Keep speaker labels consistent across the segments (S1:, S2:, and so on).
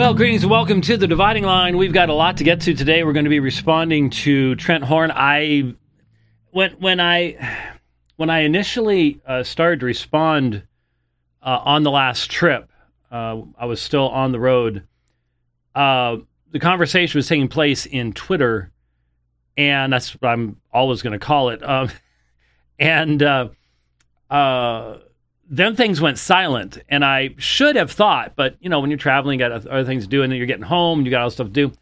S1: Well, greetings and welcome to the dividing line. We've got a lot to get to today. We're going to be responding to Trent Horn. I when when I when I initially uh, started to respond uh, on the last trip, uh, I was still on the road. Uh, the conversation was taking place in Twitter, and that's what I'm always going to call it. Um, and uh, uh, then things went silent, and I should have thought, but you know, when you're traveling, you got other things to do, and then you're getting home, you got other stuff to do.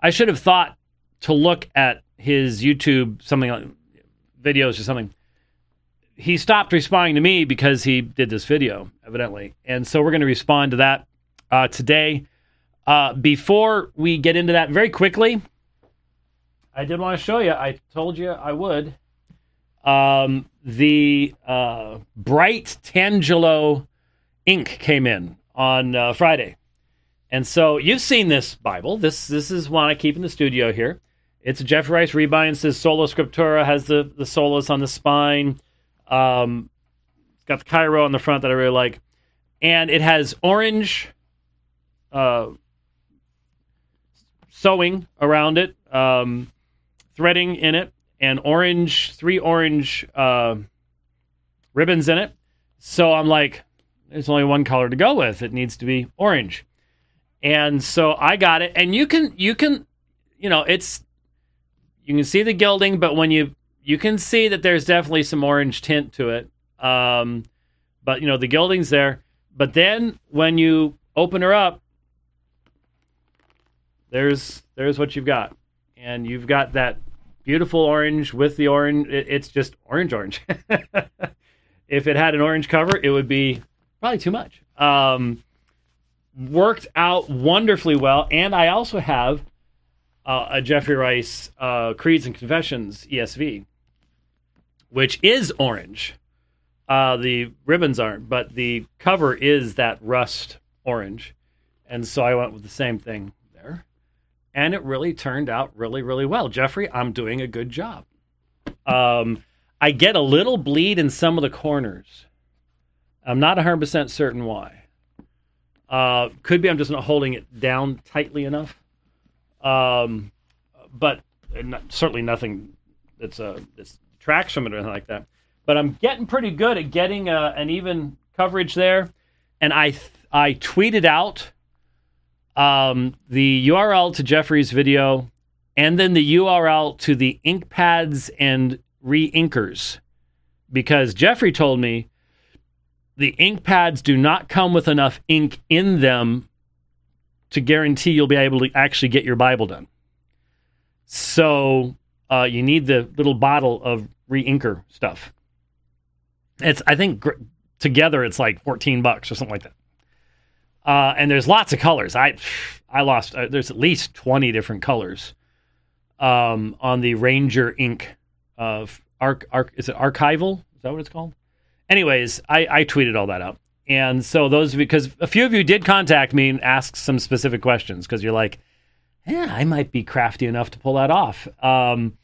S1: I should have thought to look at his YouTube something like videos or something. He stopped responding to me because he did this video, evidently, and so we're going to respond to that uh, today. Uh, before we get into that, very quickly, I did want to show you. I told you I would. Um, the uh, bright Tangelo ink came in on uh, Friday, and so you've seen this Bible. This this is one I keep in the studio here. It's a Jeffrey Rice rebind. Says Sola Scriptura has the the solas on the spine. Um, it's got the Chi-Rho on the front that I really like, and it has orange uh, sewing around it, um, threading in it, and orange, three orange uh, ribbons in it. So I'm like, there's only one color to go with. It needs to be orange. And so I got it. And you can, you can, you know, it's, you can see the gilding, but when you, you can see that there's definitely some orange tint to it. Um, but, you know, the gilding's there. But then when you open her up, there's, there's what you've got. And you've got that beautiful orange with the orange. It, it's just orange, orange. if it had an orange cover, it would be probably too much. Um, worked out wonderfully well, and I also have uh, a Jeffrey Rice uh, Creeds and Confessions ESV, which is orange. Uh, the ribbons aren't, but the cover is that rust orange, and so I went with the same thing and it really turned out really, really well. Jeffrey, I'm doing a good job. Um, I get a little bleed in some of the corners. I'm not 100% certain why. Uh, could be I'm just not holding it down tightly enough. Um, but not, certainly nothing that's uh, tracks from it or anything like that. But I'm getting pretty good at getting uh, an even coverage there. And I th- I tweeted out um, the URL to Jeffrey's video, and then the URL to the ink pads and re-inkers, because Jeffrey told me the ink pads do not come with enough ink in them to guarantee you'll be able to actually get your Bible done. So uh, you need the little bottle of re-inker stuff. It's I think gr- together it's like fourteen bucks or something like that. Uh, and there's lots of colors. I I lost. Uh, there's at least twenty different colors um, on the Ranger ink of arc arc. Is it archival? Is that what it's called? Anyways, I, I tweeted all that out, and so those because a few of you did contact me and ask some specific questions because you're like, yeah, I might be crafty enough to pull that off. Um,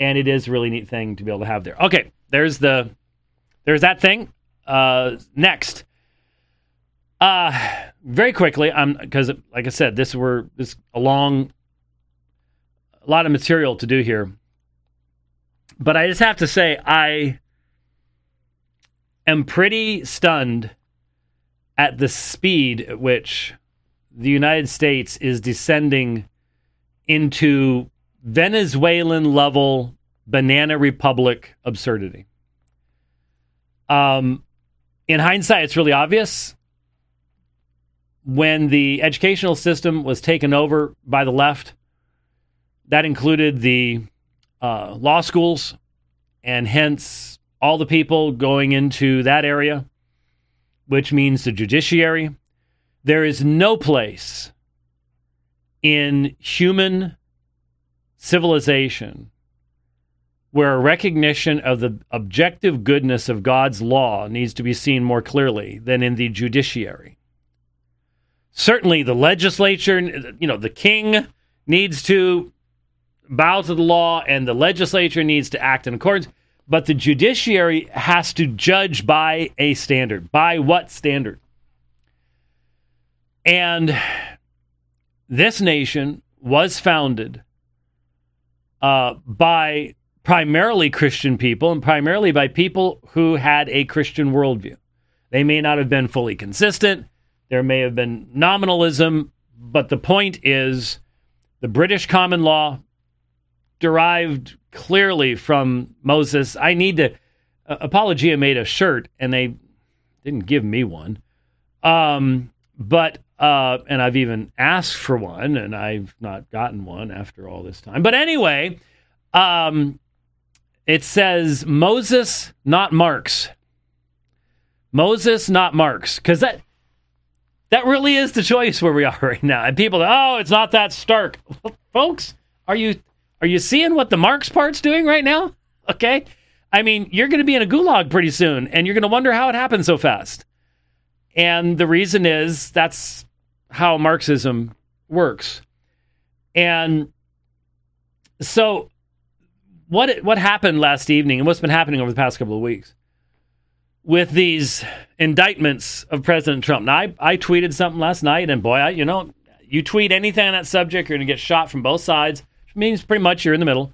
S1: and it is a really neat thing to be able to have there. Okay, there's the there's that thing. Uh, next. Uh, very quickly, I'm because like I said, this were this a long, a lot of material to do here. But I just have to say, I am pretty stunned at the speed at which the United States is descending into Venezuelan level banana republic absurdity. Um, in hindsight, it's really obvious when the educational system was taken over by the left, that included the uh, law schools and hence all the people going into that area, which means the judiciary. There is no place in human civilization where a recognition of the objective goodness of God's law needs to be seen more clearly than in the judiciary certainly the legislature, you know, the king needs to bow to the law and the legislature needs to act in accordance. But the judiciary has to judge by a standard. By what standard? And this nation was founded uh, by primarily Christian people and primarily by people who had a Christian worldview. They may not have been fully consistent, there may have been nominalism, but the point is the British common law derived clearly from Moses. I need to. Uh, Apologia made a shirt and they didn't give me one. Um, but uh, and I've even asked for one, and I've not gotten one after all this time. But anyway, um, it says Moses, not Marx. Moses, not Marx, because that that really is the choice where we are right now. And people, oh, it's not that stark, folks. Are you are you seeing what the Marx part's doing right now? Okay, I mean, you're going to be in a gulag pretty soon, and you're going to wonder how it happened so fast. And the reason is that's how Marxism works. And so what what happened last evening and what's been happening over the past couple of weeks with these indictments of President Trump. Now, I, I tweeted something last night, and boy, I, you know, you tweet anything on that subject, you're going to get shot from both sides, which means pretty much you're in the middle.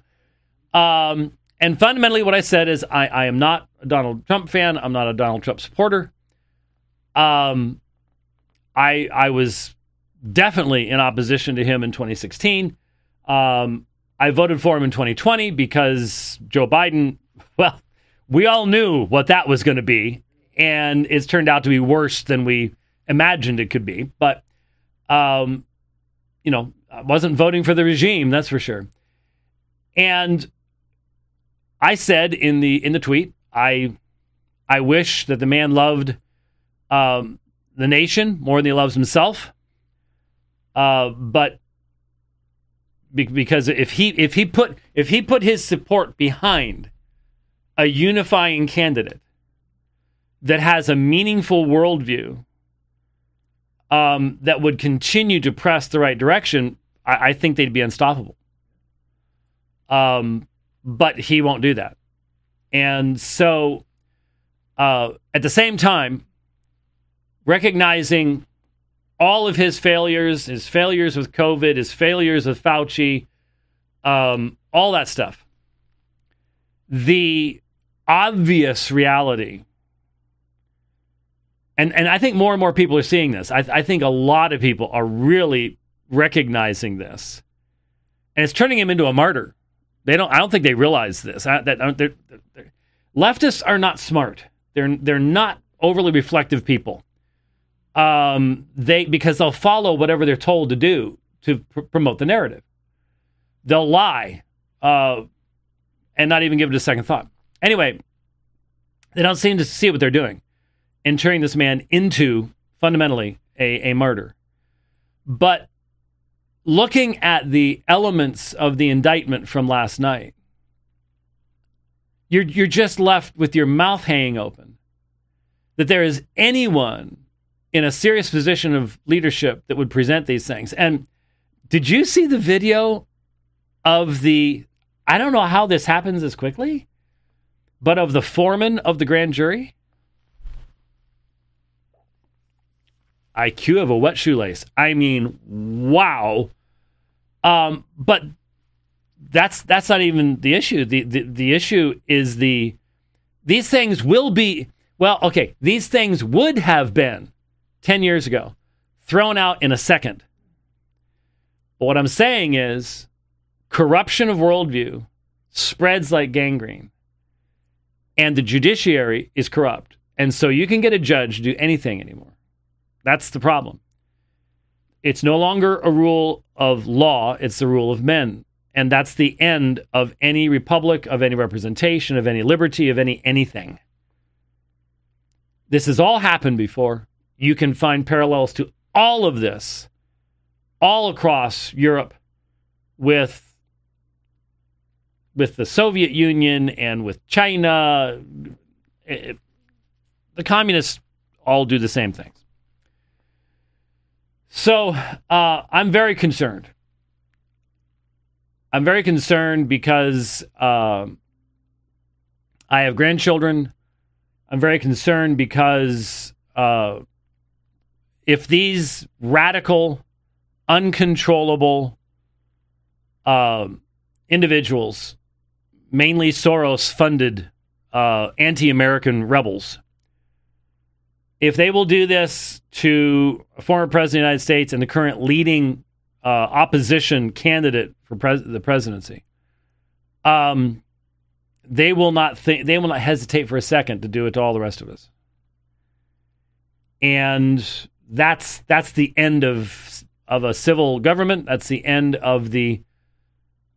S1: Um, and fundamentally, what I said is I, I am not a Donald Trump fan. I'm not a Donald Trump supporter. Um, I I was definitely in opposition to him in 2016. Um, I voted for him in 2020 because Joe Biden, well, we all knew what that was going to be, and it's turned out to be worse than we imagined it could be. But, um, you know, I wasn't voting for the regime, that's for sure. And I said in the in the tweet, I I wish that the man loved um, the nation more than he loves himself. Uh, but because if he if he put if he put his support behind a unifying candidate that has a meaningful worldview um, that would continue to press the right direction, I, I think they'd be unstoppable. Um, but he won't do that, and so uh, at the same time, recognizing all of his failures, his failures with COVID, his failures with Fauci, um, all that stuff. The obvious reality, and, and I think more and more people are seeing this. I, I think a lot of people are really recognizing this, and it's turning him into a martyr. They don't. I don't think they realize this. I, that they're, they're, leftists are not smart. They're they're not overly reflective people um, they because they'll follow whatever they're told to do to pr- promote the narrative. They'll lie uh, and not even give it a second thought. Anyway, they don't seem to see what they're doing in turning this man into fundamentally a, a martyr. But looking at the elements of the indictment from last night, you're, you're just left with your mouth hanging open that there is anyone in a serious position of leadership that would present these things. And did you see the video of the I don't know how this happens as quickly, but of the foreman of the grand jury? IQ of a wet shoelace. I mean, wow. Um, but that's that's not even the issue. The, the the issue is the these things will be well, okay, these things would have been 10 years ago, thrown out in a second. But what I'm saying is corruption of worldview spreads like gangrene, and the judiciary is corrupt. And so you can get a judge to do anything anymore. That's the problem. It's no longer a rule of law, it's the rule of men. And that's the end of any republic, of any representation, of any liberty, of any anything. This has all happened before you can find parallels to all of this all across Europe with with the Soviet Union and with China. It, the communists all do the same things. So uh, I'm very concerned. I'm very concerned because uh, I have grandchildren. I'm very concerned because uh, if these radical uncontrollable uh, individuals, mainly Soros funded uh, anti American rebels, if they will do this to a former president of the United States and the current leading uh, opposition candidate for pres- the presidency, um, they will not think they will not hesitate for a second to do it to all the rest of us. And that's that's the end of of a civil government. That's the end of the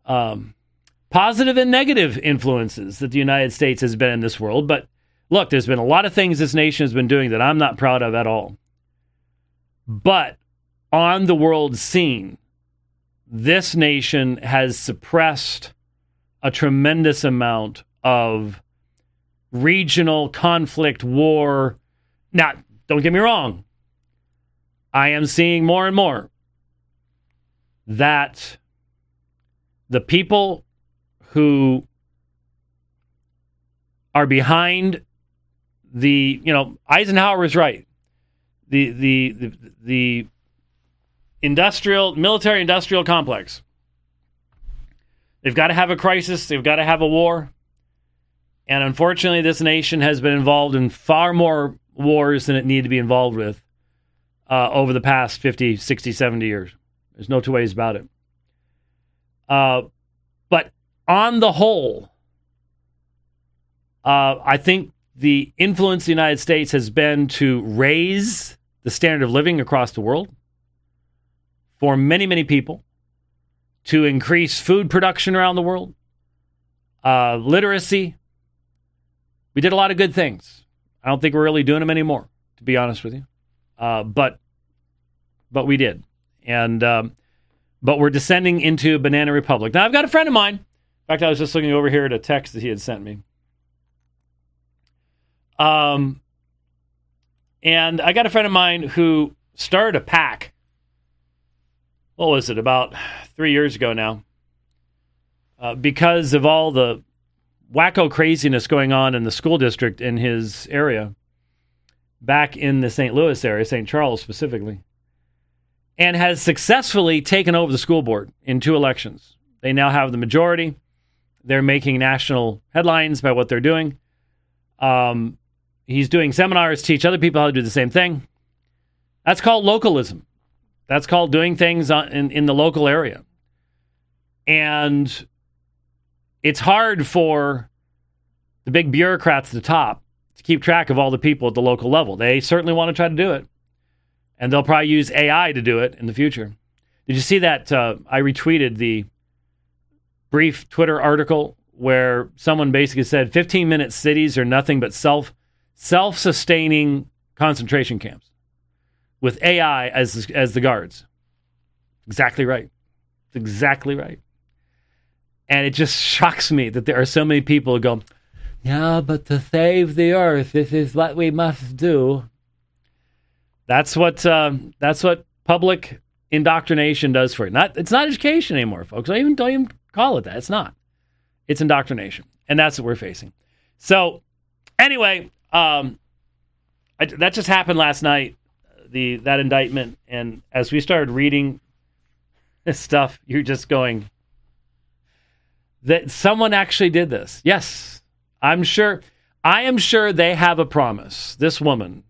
S1: um, positive and negative influences that the United States has been in this world. But look, there's been a lot of things this nation has been doing that I'm not proud of at all. But on the world scene, this nation has suppressed a tremendous amount of regional conflict, war. Now, don't get me wrong. I am seeing more and more that the people who are behind the, you know, Eisenhower is right. The the the, the industrial military industrial complex. They've got to have a crisis, they've got to have a war. And unfortunately, this nation has been involved in far more wars than it needed to be involved with uh, over the past 50, 60, 70 years. There's no two ways about it. Uh, on the whole, uh, I think the influence of the United States has been to raise the standard of living across the world for many, many people, to increase food production around the world, uh, literacy. We did a lot of good things. I don't think we're really doing them anymore, to be honest with you. Uh, but but we did, and um, but we're descending into Banana Republic. Now, I've got a friend of mine. Fact, I was just looking over here at a text that he had sent me. Um, and I got a friend of mine who started a pack. What was it, about three years ago now? Uh, because of all the wacko craziness going on in the school district in his area, back in the St. Louis area, St. Charles specifically and has successfully taken over the school board in two elections. They now have the majority. They're making national headlines by what they're doing. Um, he's doing seminars, teach other people how to do the same thing. That's called localism. That's called doing things in, in the local area. And it's hard for the big bureaucrats at the top to keep track of all the people at the local level. They certainly want to try to do it and they'll probably use AI to do it in the future. Did you see that? Uh, I retweeted the brief Twitter article where someone basically said 15 minute cities are nothing but self self sustaining concentration camps with AI as as the guards. Exactly right. It's exactly right. And it just shocks me that there are so many people who go, "Yeah, but to save the earth, this is what we must do." That's what uh, that's what public indoctrination does for you. Not it's not education anymore, folks. I even don't even call it that. It's not. It's indoctrination, and that's what we're facing. So, anyway, um, I, that just happened last night. The that indictment, and as we started reading this stuff, you're just going that someone actually did this. Yes, I'm sure. I am sure they have a promise. This woman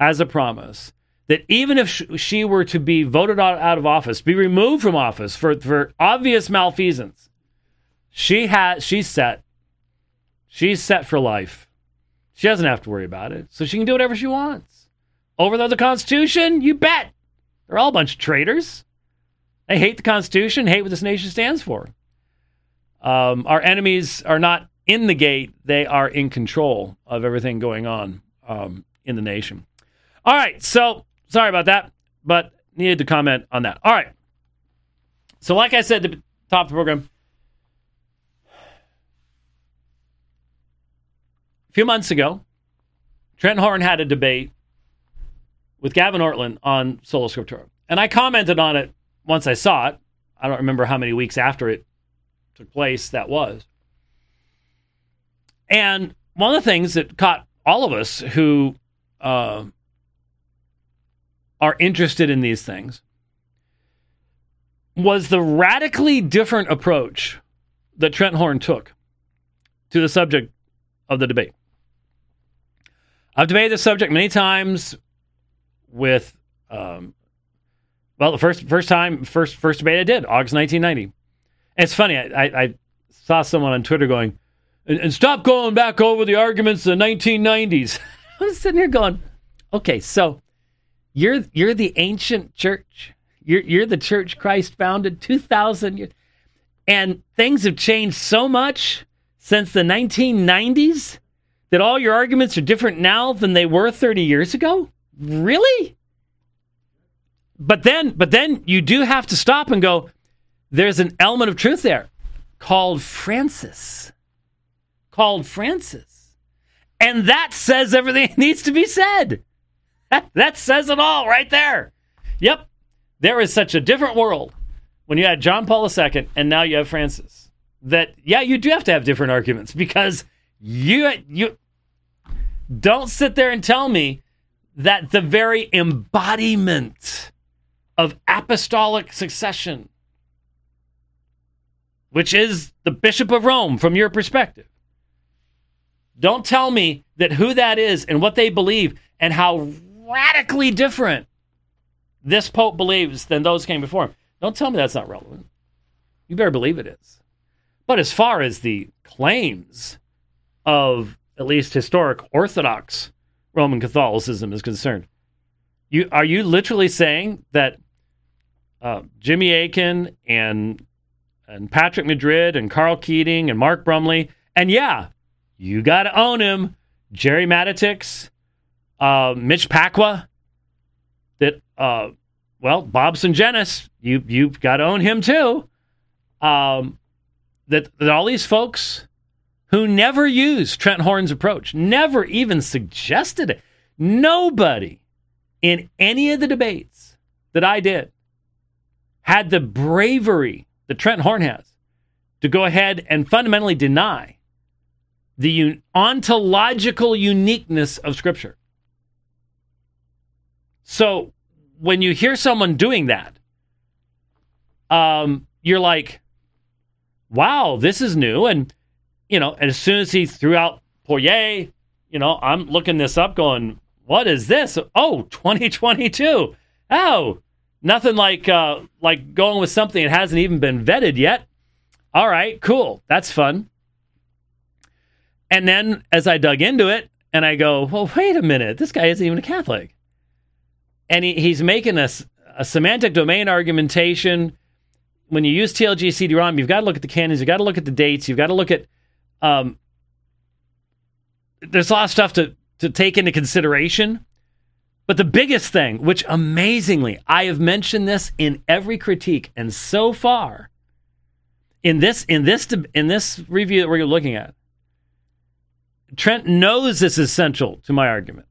S1: has a promise that even if she were to be voted out of office, be removed from office for, for obvious malfeasance, she has she's set. She's set for life. She doesn't have to worry about it. So she can do whatever she wants. Overthrow the Constitution? You bet. They're all a bunch of traitors. They hate the Constitution, hate what this nation stands for. Um, our enemies are not in the gate, they are in control of everything going on um, in the nation. All right, so sorry about that, but needed to comment on that. All right. So, like I said the top of the program, a few months ago, Trent Horn had a debate with Gavin Ortlund on Sola Scriptura. And I commented on it once I saw it. I don't remember how many weeks after it took place that was. And one of the things that caught all of us who uh, are interested in these things was the radically different approach that Trent Horn took to the subject of the debate. I've debated this subject many times with, um, well, the first first time first first debate I did August 1990. And it's funny. I, I, saw someone on Twitter going, and, and stop going back over the arguments of the 1990s. I was sitting here going, okay, so you're you're the ancient church. You're you're the church Christ founded 2000 years. And things have changed so much since the 1990s that all your arguments are different now than they were 30 years ago? Really? But then but then you do have to stop and go there's an element of truth there called Francis. Called Francis. And that says everything needs to be said. That, says it all right there. Yep. There is such a different world when you had John Paul II and now you have Francis. That yeah, you do have to have different arguments because you you don't sit there and tell me that the very embodiment of apostolic succession, which is the Bishop of Rome from your perspective, don't tell me that who that is and what they believe and how radically different this Pope believes than those came before him. Don't tell me that's not relevant. You better believe it is. But as far as the claims of at least historic Orthodox Roman Catholicism is concerned, you are you literally saying that uh, Jimmy Akin and and Patrick Madrid and Karl Keating and Mark Brumley and yeah, you got to own him, Gerry Matatics, uh, Mitch Pacwa, that uh, well, Bob Sungenis, you you've got to own him too. Um, that, that all these folks who never used Trent Horn's approach, never even suggested it. Nobody in any of the debates that I did had the bravery that Trent Horn has to go ahead and fundamentally deny the un- ontological uniqueness of Scripture. So when you hear someone doing that, um, you're like, wow, this is new. And, you know, as soon as he threw out Poirier, you know, I'm looking this up going, what is this? Oh, 2022. Oh, nothing like uh, like going with something that hasn't even been vetted yet. All right, cool. That's fun. And then as I dug into it and I go, well, wait a minute, this guy isn't even a Catholic and he, he's making a, a semantic domain argumentation. When you use TLG CD-ROM, you've got to look at the canons, you've got to look at the dates, you've got to look at. Um, there's a lot of stuff to to take into consideration. But the biggest thing, which amazingly, I have mentioned this in every critique, and so far, in this in this in this review that we're looking at, Trent knows this is central to my argument.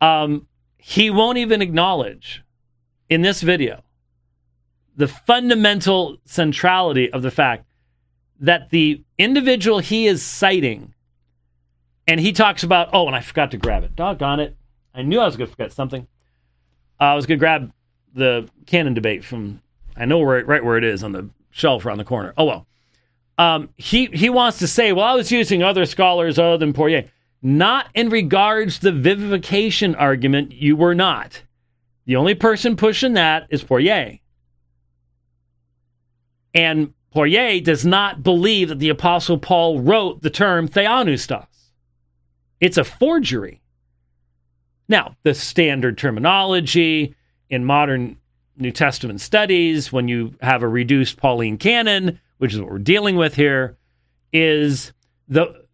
S1: Um, he won't even acknowledge in this video the fundamental centrality of the fact that the individual he is citing, and he talks about, oh, and I forgot to grab it. Doggone it. I knew I was going to forget something. Uh, I was going to grab the canon debate from, I know where, right where it is on the shelf around the corner. Oh, well. Um, he, he wants to say, well, I was using other scholars other than Poirier. Not in regards to the vivification argument, you were not. The only person pushing that is Poirier. And Poirier does not believe that the Apostle Paul wrote the term theopneustos. It's a forgery. Now, the standard terminology in modern New Testament studies, when you have a reduced Pauline canon, which is what we're dealing with here, is the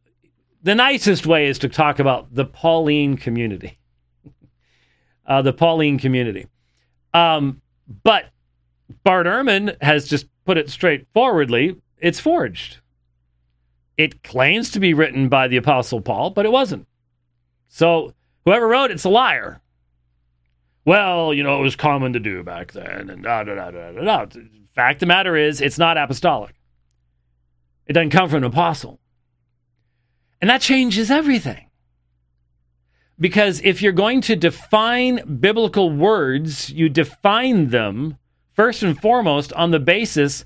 S1: the nicest way is to talk about the Pauline community. uh, the Pauline community. Um, but Bart Ehrman has just put it straightforwardly it's forged. It claims to be written by the Apostle Paul, but it wasn't. So whoever wrote it's a liar. Well, you know, it was common to do back then, and da da da da da. da. Fact the matter is, it's not apostolic. It doesn't come from an apostle. And that changes everything. Because if you're going to define biblical words, you define them first and foremost on the basis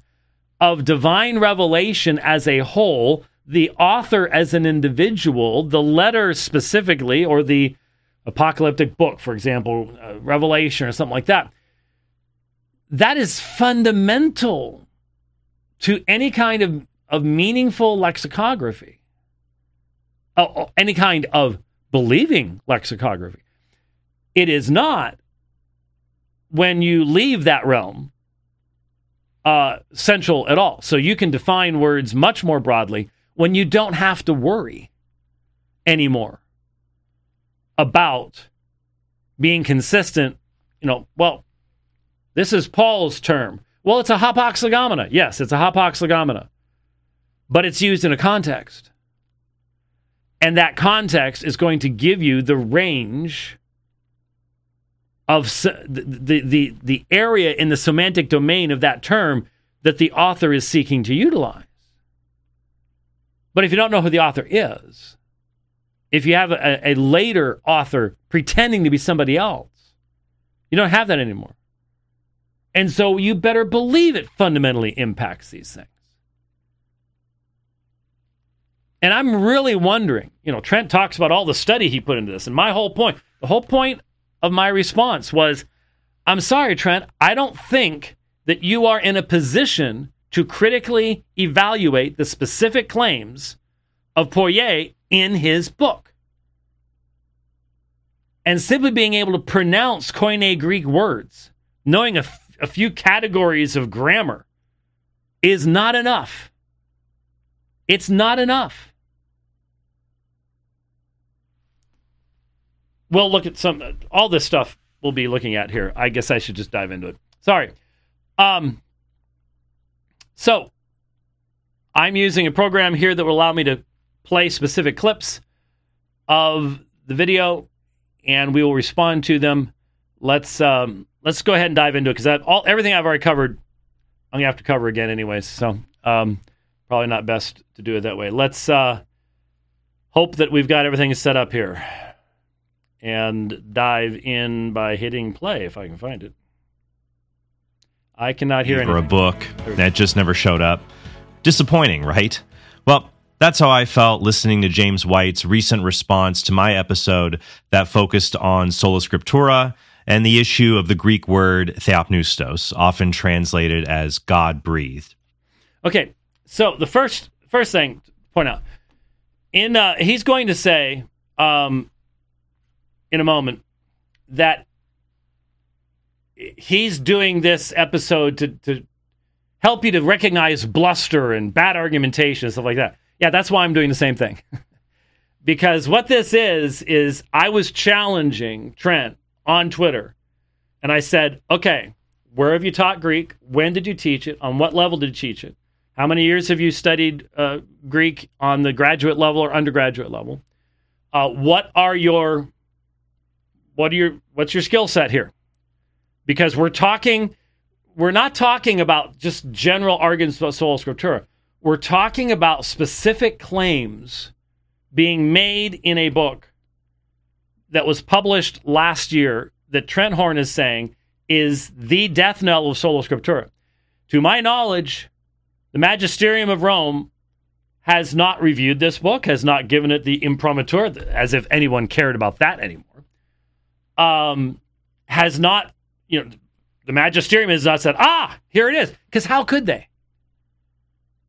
S1: of divine revelation as a whole, the author as an individual, the letter specifically, or the apocalyptic book, for example, uh, Revelation or something like that. That is fundamental to any kind of, of meaningful lexicography, uh, any kind of believing lexicography. It is not when you leave that realm uh, central at all. So you can define words much more broadly when you don't have to worry anymore about being consistent. You know, well, this is Paul's term. Well, it's a hapax legomena. Yes, it's a hapax legomena, but it's used in a context. And that context is going to give you the range of the, the, the area in the semantic domain of that term that the author is seeking to utilize. But if you don't know who the author is, if you have a, a later author pretending to be somebody else, you don't have that anymore. And so you better believe it fundamentally impacts these things. And I'm really wondering, you know, Trent talks about all the study he put into this. And my whole point, the whole point of my response was I'm sorry, Trent, I don't think that you are in a position to critically evaluate the specific claims of Poirier in his book. And simply being able to pronounce Koine Greek words, knowing a, f- a few categories of grammar, is not enough. It's not enough. we'll look at some all this stuff we'll be looking at here. I guess I should just dive into it. Sorry. Um, so I'm using a program here that will allow me to play specific clips of the video, and we will respond to them. Let's um, let's go ahead and dive into it because all everything I've already covered, I'm gonna have to cover again anyways. So um, probably not best to do it that way. Let's uh, hope that we've got everything set up here and dive in by hitting play if I can find it. I cannot hear
S2: For
S1: anything.
S2: a book that just never showed up. Disappointing, right? Well, that's how I felt listening to James White's recent response to my episode that focused on sola scriptura and the issue of the Greek word theopneustos, often translated as God breathed.
S1: Okay, so the first first thing to point out in uh, he's going to say um, in a moment that he's doing this episode to, to help you to recognize bluster and bad argumentation and stuff like that. Yeah, that's why I'm doing the same thing. because what this is, is I was challenging Trent on Twitter and I said, okay, where have you taught Greek? When did you teach it? On what level did you teach it? How many years have you studied uh, Greek on the graduate level or undergraduate level? Uh, what are your what are your what's your skill set here? Because we're talking, we're not talking about just general arguments about sola scriptura. We're talking about specific claims being made in a book that was published last year that Trent Horn is saying is the death knell of sola scriptura. To my knowledge, the magisterium of Rome has not reviewed this book, has not given it the imprimatur, as if anyone cared about that anymore um, has not, you know, the magisterium has not said, ah, here it is. Because how could they?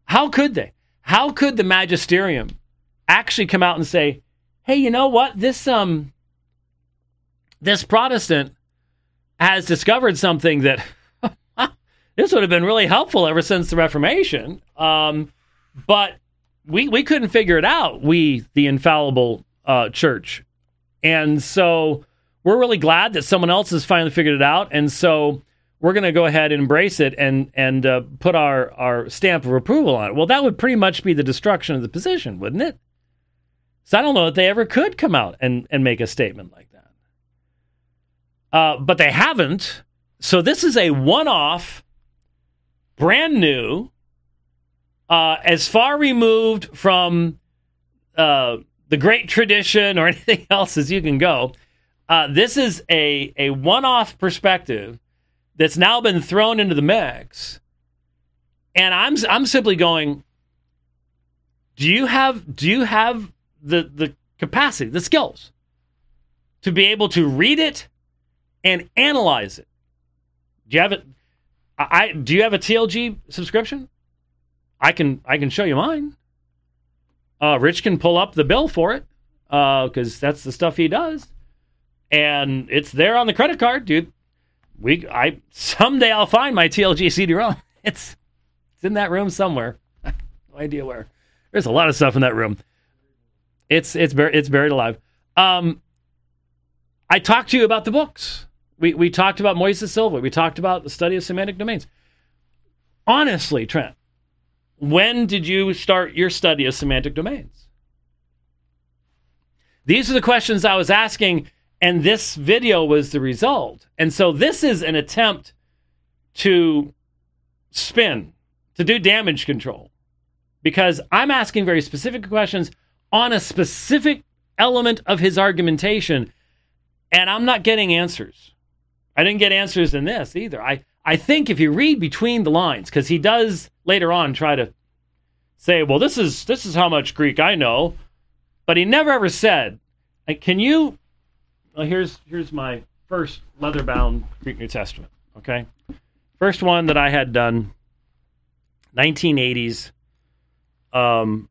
S1: How could they? How could the magisterium actually come out and say, hey, you know what? This um this Protestant has discovered something that this would have been really helpful ever since the Reformation. Um, but we we couldn't figure it out, we the infallible uh, church. And so we're really glad that someone else has finally figured it out, and so we're going to go ahead and embrace it and and uh, put our our stamp of approval on it. Well, that would pretty much be the destruction of the position, wouldn't it? So I don't know that they ever could come out and and make a statement like that. Uh, but they haven't. So this is a one-off, brand new, uh, as far removed from uh, the great tradition or anything else as you can go. Uh, this is a, a one off perspective that's now been thrown into the mix. And I'm I'm simply going do you have do you have the the capacity, the skills to be able to read it and analyze it? Do you have it I do you have a TLG subscription? I can I can show you mine. Uh, Rich can pull up the bill for it because uh, that's the stuff he does, and it's there on the credit card, dude. We I someday I'll find my TLG CD-ROM. It's it's in that room somewhere. no idea where. There's a lot of stuff in that room. It's it's bur- it's buried alive. Um, I talked to you about the books. We we talked about Moises Silva. We talked about the study of semantic domains. Honestly, Trent, when did you start your study of semantic domains? These are the questions I was asking, and this video was the result. And so this is an attempt to spin, to do damage control, because I'm asking very specific questions on a specific element of his argumentation, and I'm not getting answers. I didn't get answers in this either. I, I think if you read between the lines, because he does later on try to say, well, this is this is how much Greek I know, but he never ever said, can you well, here's here's my first leather bound Greek New Testament. Okay. First one that I had done, 1980s. Um,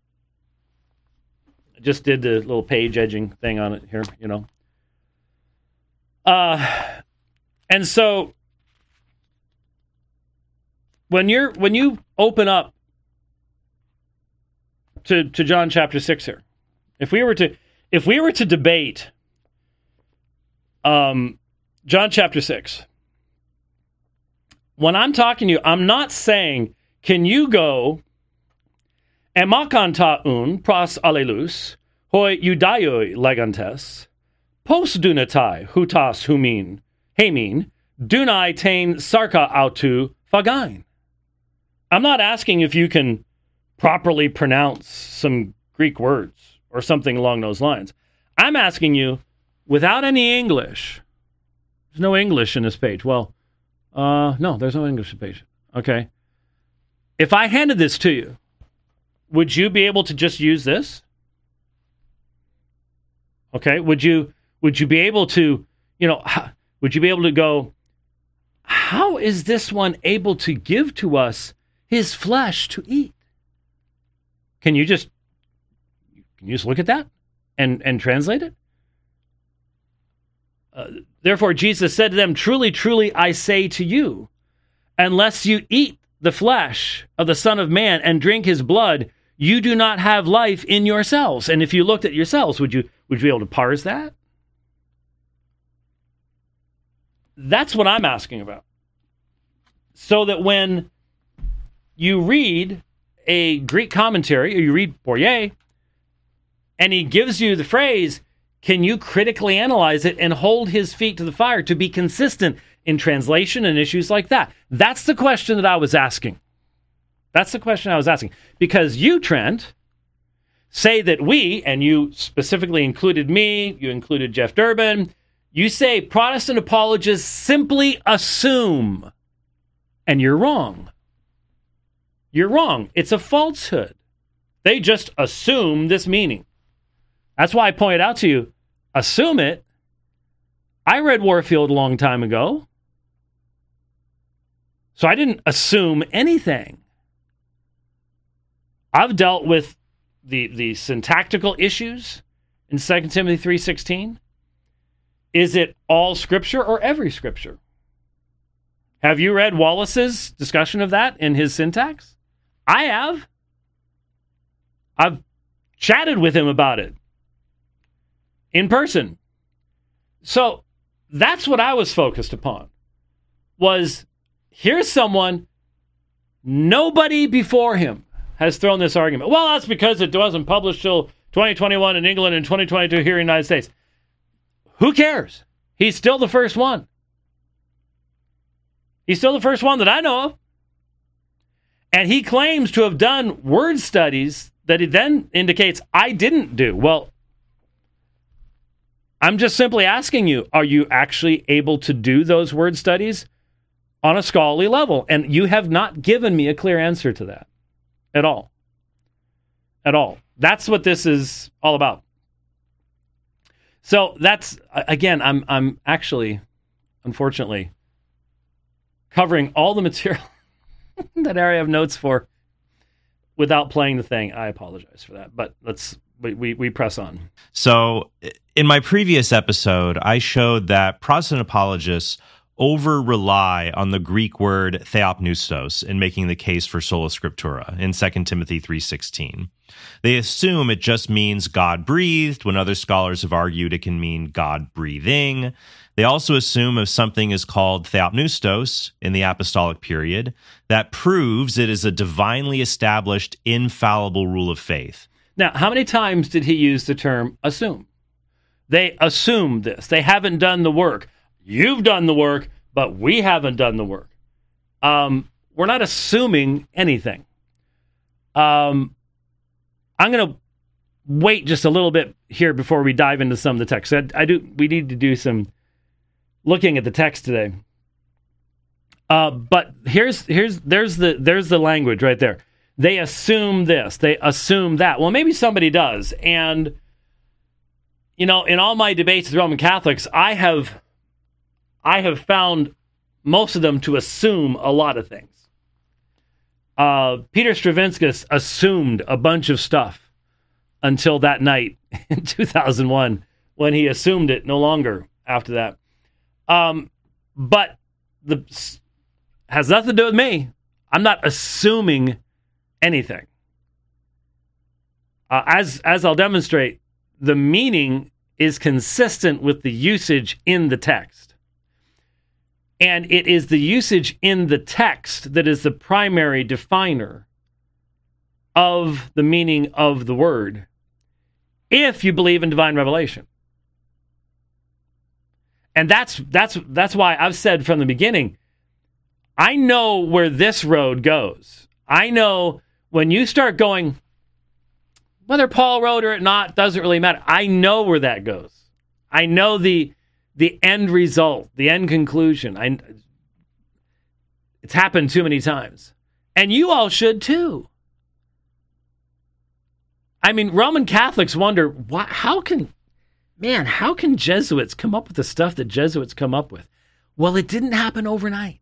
S1: just did the little page edging thing on it here, you know. Uh, and so when you're when you open up to to John chapter six here, if we were to if we were to debate um, John chapter six, when I'm talking to you, I'm not saying can you go emakantaun pros allelus hoi judaioi legantes post dunatai hutas humin hemin dunai tain sarka autu fagain. I'm not asking if you can properly pronounce some Greek words or something along those lines. I'm asking you, without any English, there's no English in this page. Well, uh, no, there's no English page. Okay. If I handed this to you, would you be able to just use this? Okay. Would you would you be able to, you know, would you be able to go, how is this one able to give to us his flesh to eat? Can you just can you just look at that and and translate it? Uh, therefore, Jesus said to them, "Truly, truly, I say to you, unless you eat the flesh of the Son of Man and drink His blood, you do not have life in yourselves." And if you looked at yourselves, would you would you be able to parse that? That's what I'm asking about. So that when you read a Greek commentary, or you read Boyer, and he gives you the phrase, can you critically analyze it and hold his feet to the fire to be consistent in translation and issues like that? That's the question that I was asking. That's the question I was asking. Because you, Trent, say that we, and you specifically included me, you included Jeff Durbin, you say Protestant apologists simply assume, and you're wrong. You're wrong. It's a falsehood. They just assume this meaning. That's why I pointed out to you assume it. I read Warfield a long time ago. So I didn't assume anything. I've dealt with the, the syntactical issues in 2 Timothy 3:16. Is it all scripture or every scripture? Have you read Wallace's discussion of that in his syntax? I have. I've chatted with him about it in person. So that's what I was focused upon. Was here's someone nobody before him has thrown this argument. Well, that's because it wasn't published till 2021 in England and 2022 here in the United States. Who cares? He's still the first one. He's still the first one that I know of. And he claims to have done word studies that he then indicates I didn't do. Well, I'm just simply asking you are you actually able to do those word studies on a scholarly level. And you have not given me a clear answer to that at all. At all. That's what this is all about. So that's again, I'm I'm actually, unfortunately, covering all the material that area of notes for without playing the thing. I apologize for that, but let's we, we, press on.
S2: So, in my previous episode, I showed that Protestant apologists over rely on the Greek word theopneustos in making the case for sola scriptura in 2 Timothy 3:16. They assume it just means God breathed when other scholars have argued it can mean God breathing. They also assume if something is called theopneustos in the apostolic period, that proves it is a divinely established infallible rule of faith.
S1: Now, how many times did he use the term assume? They assume this. They haven't done the work. You've done the work, but we haven't done the work. Um, we're not assuming anything. Um, I'm going to wait just a little bit here before we dive into some of the text. I, I do. We need to do some looking at the text today. Uh, but here's here's there's the there's the language right there. They assume this. They assume that. Well, maybe somebody does. And you know, in all my debates with Roman Catholics, I have I have found most of them to assume a lot of things. Uh, Peter Stravinskas assumed a bunch of stuff until that night in 2001 when he assumed it no longer after that. Um, but the has nothing to do with me. I'm not assuming anything. Uh, as as I'll demonstrate, the meaning is consistent with the usage in the text. And it is the usage in the text that is the primary definer of the meaning of the word if you believe in divine revelation. And that's that's that's why I've said from the beginning I know where this road goes. I know when you start going whether Paul wrote or not doesn't really matter. I know where that goes. I know the the end result, the end conclusion. I it's happened too many times. And you all should too. I mean, Roman Catholics wonder why, how can, man, how can Jesuits come up with the stuff that Jesuits come up with? Well, it didn't happen overnight.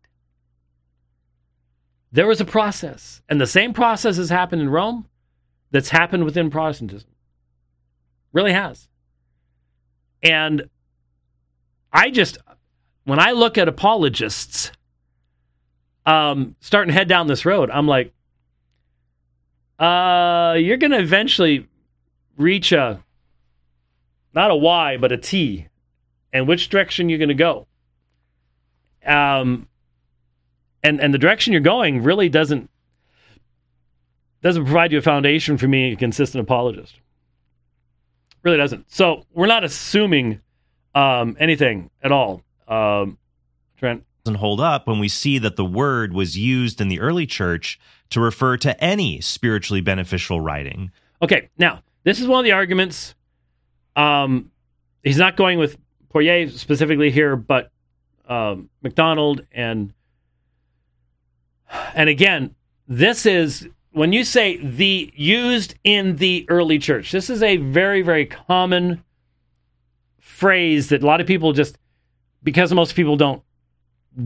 S1: There was a process, and the same process has happened in Rome that's happened within Protestantism. Really has. And I just, when I look at apologists um, starting to head down this road, I'm like, uh, you're going to eventually reach a, not a Y, but a T, and which direction you're going to go. Um, and and the direction you're going really doesn't doesn't provide you a foundation for being a consistent apologist. Really doesn't. So we're not assuming um, anything at all. Um, Trent
S2: doesn't hold up when we see that the word was used in the early church to refer to any spiritually beneficial writing.
S1: Okay, now this is one of the arguments. Um, he's not going with Poirier specifically here, but um, MacDonald and and again, this is when you say the used in the early church. This is a very very common phrase that a lot of people just because most people don't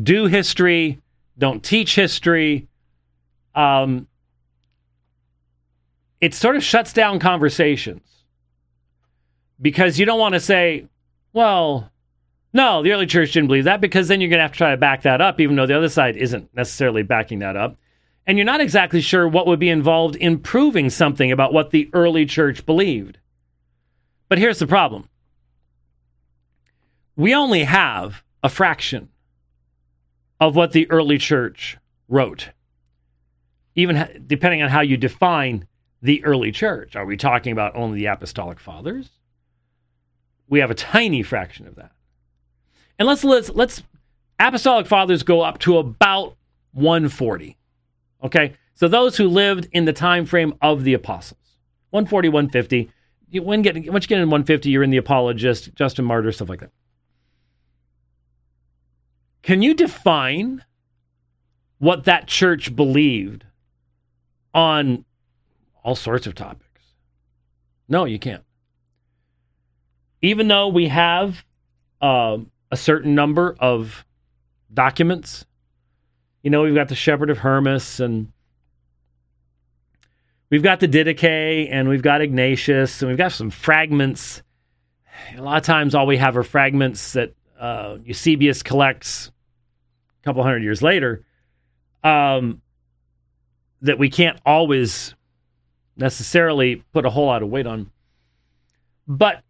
S1: do history, don't teach history, um, it sort of shuts down conversations because you don't want to say, well, no, the early church didn't believe that because then you're going to have to try to back that up, even though the other side isn't necessarily backing that up. And you're not exactly sure what would be involved in proving something about what the early church believed. But here's the problem we only have a fraction of what the early church wrote even depending on how you define the early church. Are we talking about only the apostolic fathers? We have a tiny fraction of that. And let's let's let's apostolic fathers go up to about 140. Okay? So those who lived in the time frame of the apostles. 140, 150. When get once you get in 150, you're in the apologist, Justin Martyr, stuff like that. Can you define what that church believed on all sorts of topics. No, you can't. Even though we have uh, a certain number of documents, you know, we've got the Shepherd of Hermas and we've got the Didache and we've got Ignatius and we've got some fragments. A lot of times, all we have are fragments that uh, Eusebius collects a couple hundred years later um, that we can't always necessarily put a whole lot of weight on. But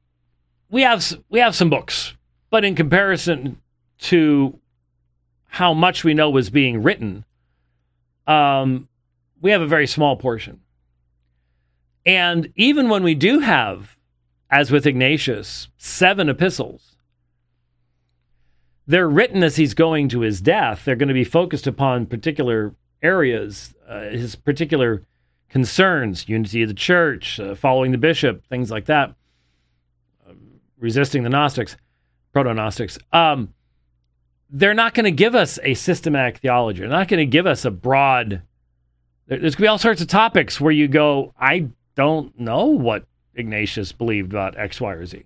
S1: we have we have some books, but in comparison to how much we know was being written, um, we have a very small portion. And even when we do have, as with Ignatius, seven epistles, they're written as he's going to his death. They're going to be focused upon particular areas, uh, his particular concerns, unity of the church, uh, following the bishop, things like that, uh, resisting the Gnostics, proto Gnostics. Um, they're not going to give us a systematic theology. They're not going to give us a broad. There's going to be all sorts of topics where you go, I don't know what Ignatius believed about X, Y, or Z,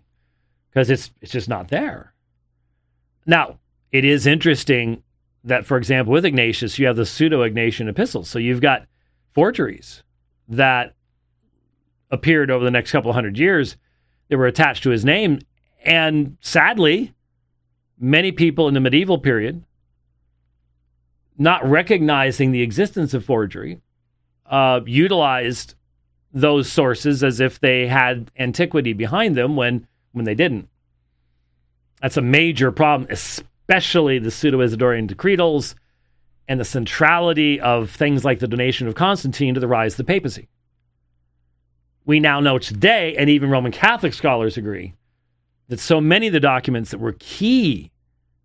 S1: because it's it's just not there. Now, it is interesting that, for example, with Ignatius, you have the pseudo Ignatian epistles. So you've got forgeries that appeared over the next couple hundred years that were attached to his name. And sadly, many people in the medieval period, not recognizing the existence of forgery, uh, utilized those sources as if they had antiquity behind them when, when they didn't. That's a major problem, especially the pseudo Isidorian decretals and the centrality of things like the donation of Constantine to the rise of the papacy. We now know today, and even Roman Catholic scholars agree, that so many of the documents that were key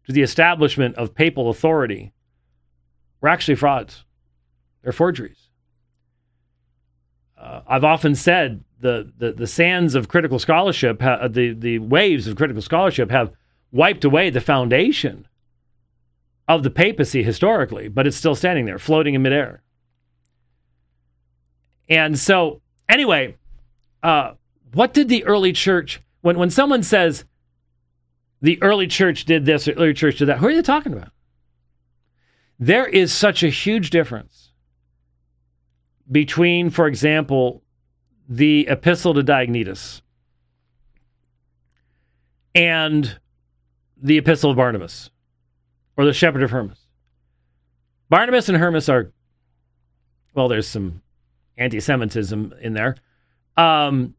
S1: to the establishment of papal authority were actually frauds. They're forgeries. Uh, I've often said the, the, the sands of critical scholarship, ha- the, the waves of critical scholarship have wiped away the foundation of the papacy historically, but it's still standing there, floating in midair. And so, anyway, uh, what did the early church, when, when someone says the early church did this or early church did that, who are they talking about? There is such a huge difference between, for example, the Epistle to Diognetus and the Epistle of Barnabas or the Shepherd of Hermas. Barnabas and Hermas are, well, there's some anti Semitism in there. Um,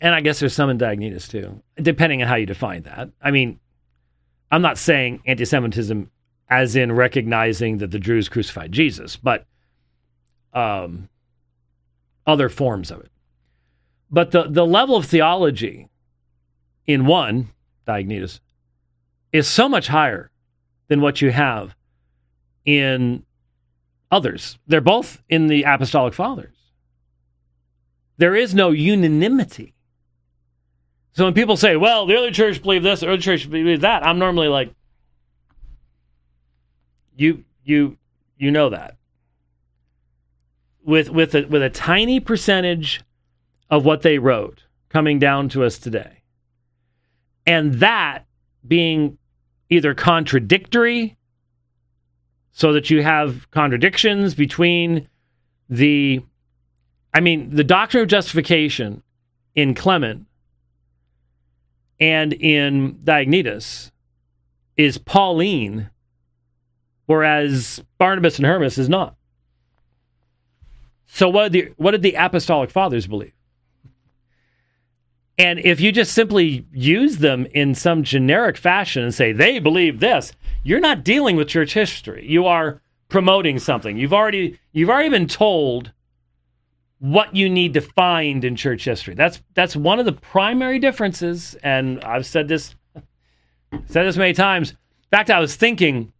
S1: and I guess there's some in Diognetus too, depending on how you define that. I mean, I'm not saying anti Semitism as in recognizing that the Jews crucified Jesus, but um, other forms of it. But the, the level of theology in one, Diognetus, is so much higher than what you have in others. They're both in the Apostolic Fathers. There is no unanimity. So when people say, well, the early church believed this, the early church believed that, I'm normally like, you you you know that. With with a with a tiny percentage of what they wrote coming down to us today. And that being either contradictory, so that you have contradictions between the, I mean, the doctrine of justification in Clement and in Diognetus is Pauline, whereas Barnabas and Hermas is not. So what did the what did the apostolic fathers believe? And if you just simply use them in some generic fashion and say they believe this, you're not dealing with church history. You are promoting something. You've already you've already been told what you need to find in church history. That's that's one of the primary differences and I've said this said this many times. In fact, I was thinking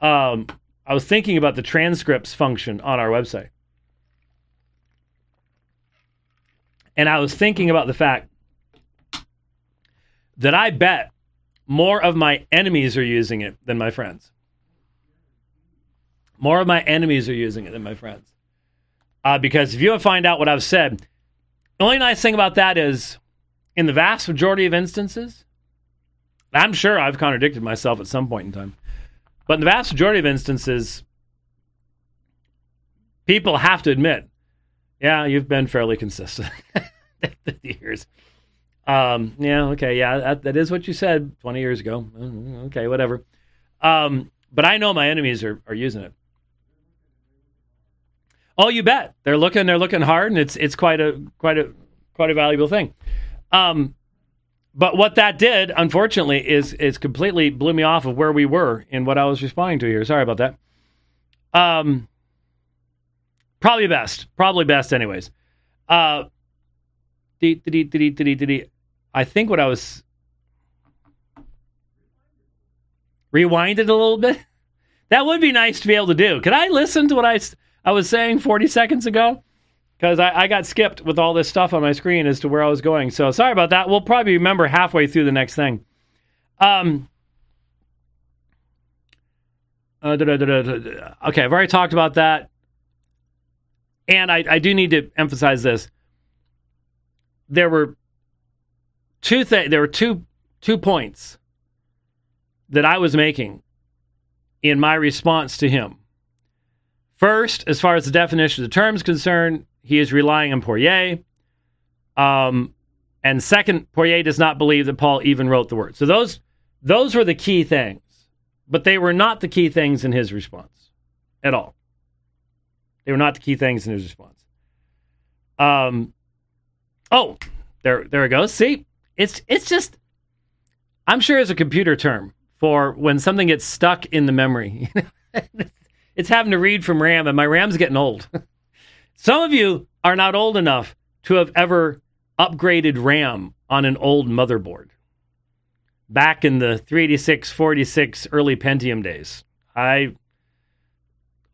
S1: um I was thinking about the transcripts function on our website. And I was thinking about the fact that I bet more of my enemies are using it than my friends. More of my enemies are using it than my friends. Uh, because if you find out what I've said, the only nice thing about that is, in the vast majority of instances, I'm sure I've contradicted myself at some point in time, but in the vast majority of instances, people have to admit, yeah, you've been fairly consistent the years. Um, yeah, okay, yeah, that, that is what you said 20 years ago. Mm, okay, whatever. Um, but I know my enemies are, are using it. Oh, you bet. They're looking. They're looking hard, and it's it's quite a quite a quite a valuable thing. Um, but what that did, unfortunately, is is completely blew me off of where we were in what I was responding to here. Sorry about that. Um, probably best. Probably best, anyways. Uh, I think what I was rewind it a little bit. That would be nice to be able to do. Could I listen to what I I was saying 40 seconds ago? Because I, I got skipped with all this stuff on my screen as to where I was going. So sorry about that. We'll probably remember halfway through the next thing. Um, uh, da, da, da, okay, I've already talked about that. And I, I do need to emphasize this. There were two th- there were two two points that I was making in my response to him. First, as far as the definition of the term is concerned, he is relying on Poirier. Um, and second, Poirier does not believe that Paul even wrote the words. So those those were the key things, but they were not the key things in his response at all. They were not the key things in his response. Um, oh, there there it goes. See, it's it's just I'm sure it's a computer term for when something gets stuck in the memory. it's having to read from RAM, and my RAM's getting old. Some of you are not old enough to have ever upgraded RAM on an old motherboard. Back in the 386, 46 early Pentium days, I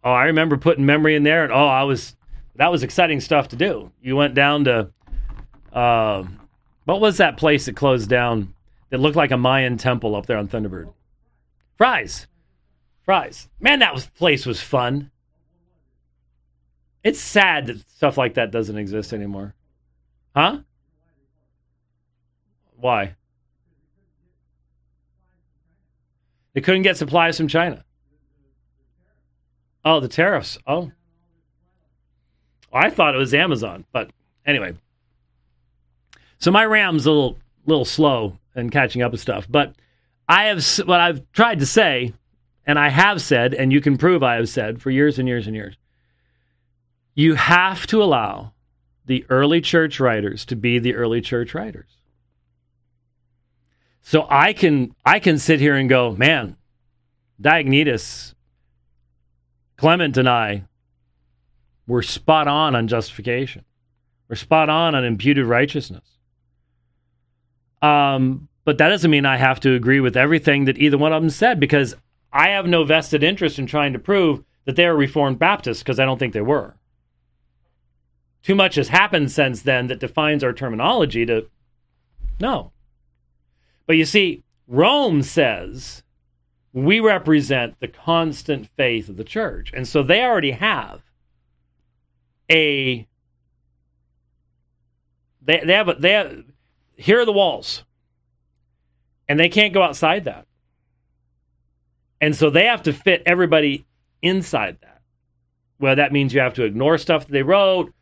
S1: oh I remember putting memory in there, and oh I was that was exciting stuff to do. You went down to uh, what was that place that closed down that looked like a Mayan temple up there on Thunderbird? Fry's, Fry's. Man, that was, place was fun. It's sad that stuff like that doesn't exist anymore. Huh? Why? They couldn't get supplies from China. Oh, the tariffs. Oh. I thought it was Amazon, but anyway. So my RAM's a little little slow and catching up with stuff, but I have what I've tried to say, and I have said, and you can prove I have said for years and years and years. You have to allow the early church writers to be the early church writers. So I can I can sit here and go, man, Diognetus, Clement, and I were spot on on justification. We're spot on on imputed righteousness. Um, but that doesn't mean I have to agree with everything that either one of them said because I have no vested interest in trying to prove that they're Reformed Baptists because I don't think they were. Too much has happened since then that defines our terminology to no. But you see, Rome says we represent the constant faith of the church. And so they already have a they, they have a, they have here are the walls and they can't go outside that. And so they have to fit everybody inside that. Well, that means you have to ignore stuff that they wrote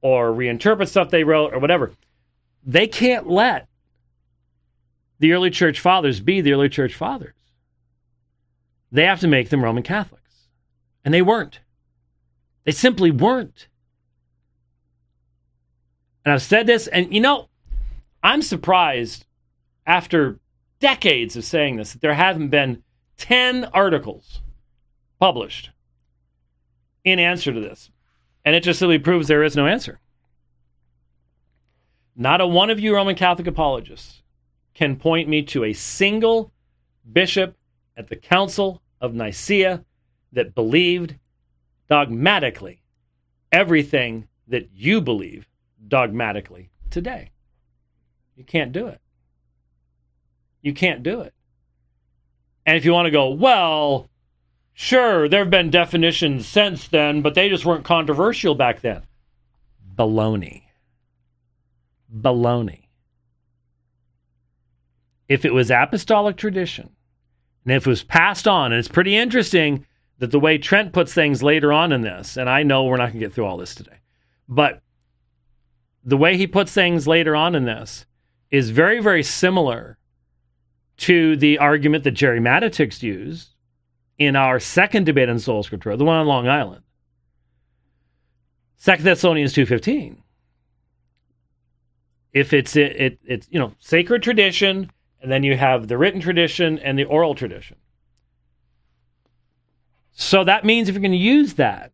S1: or reinterpret stuff they wrote or whatever. They can't let the early church fathers be the early church fathers. They have to make them Roman Catholics. And they weren't. They simply weren't. And I've said this, and you know, I'm surprised after decades of saying this that there haven't been 10 articles published in answer to this. And it just simply proves there is no answer. Not a one of you Roman Catholic apologists can point me to a single bishop at the Council of Nicaea that believed dogmatically everything that you believe dogmatically today. You can't do it. You can't do it. And if you want to go, well, Sure, there have been definitions since then, but they just weren't controversial back then. Baloney. Baloney. If it was apostolic tradition, and it was passed on, and it's pretty interesting that the way Trent puts things later on in this, and I know we're not going to get through all this today, but the way he puts things later on in this is very, very similar to the argument that Gerry Matatics used in our second debate on Sola Scriptura, the one on Long Island. Second Thessalonians 2.15. If it's it, it, it's you know sacred tradition, and then you have the written tradition and the oral tradition. So that means if you're going to use that,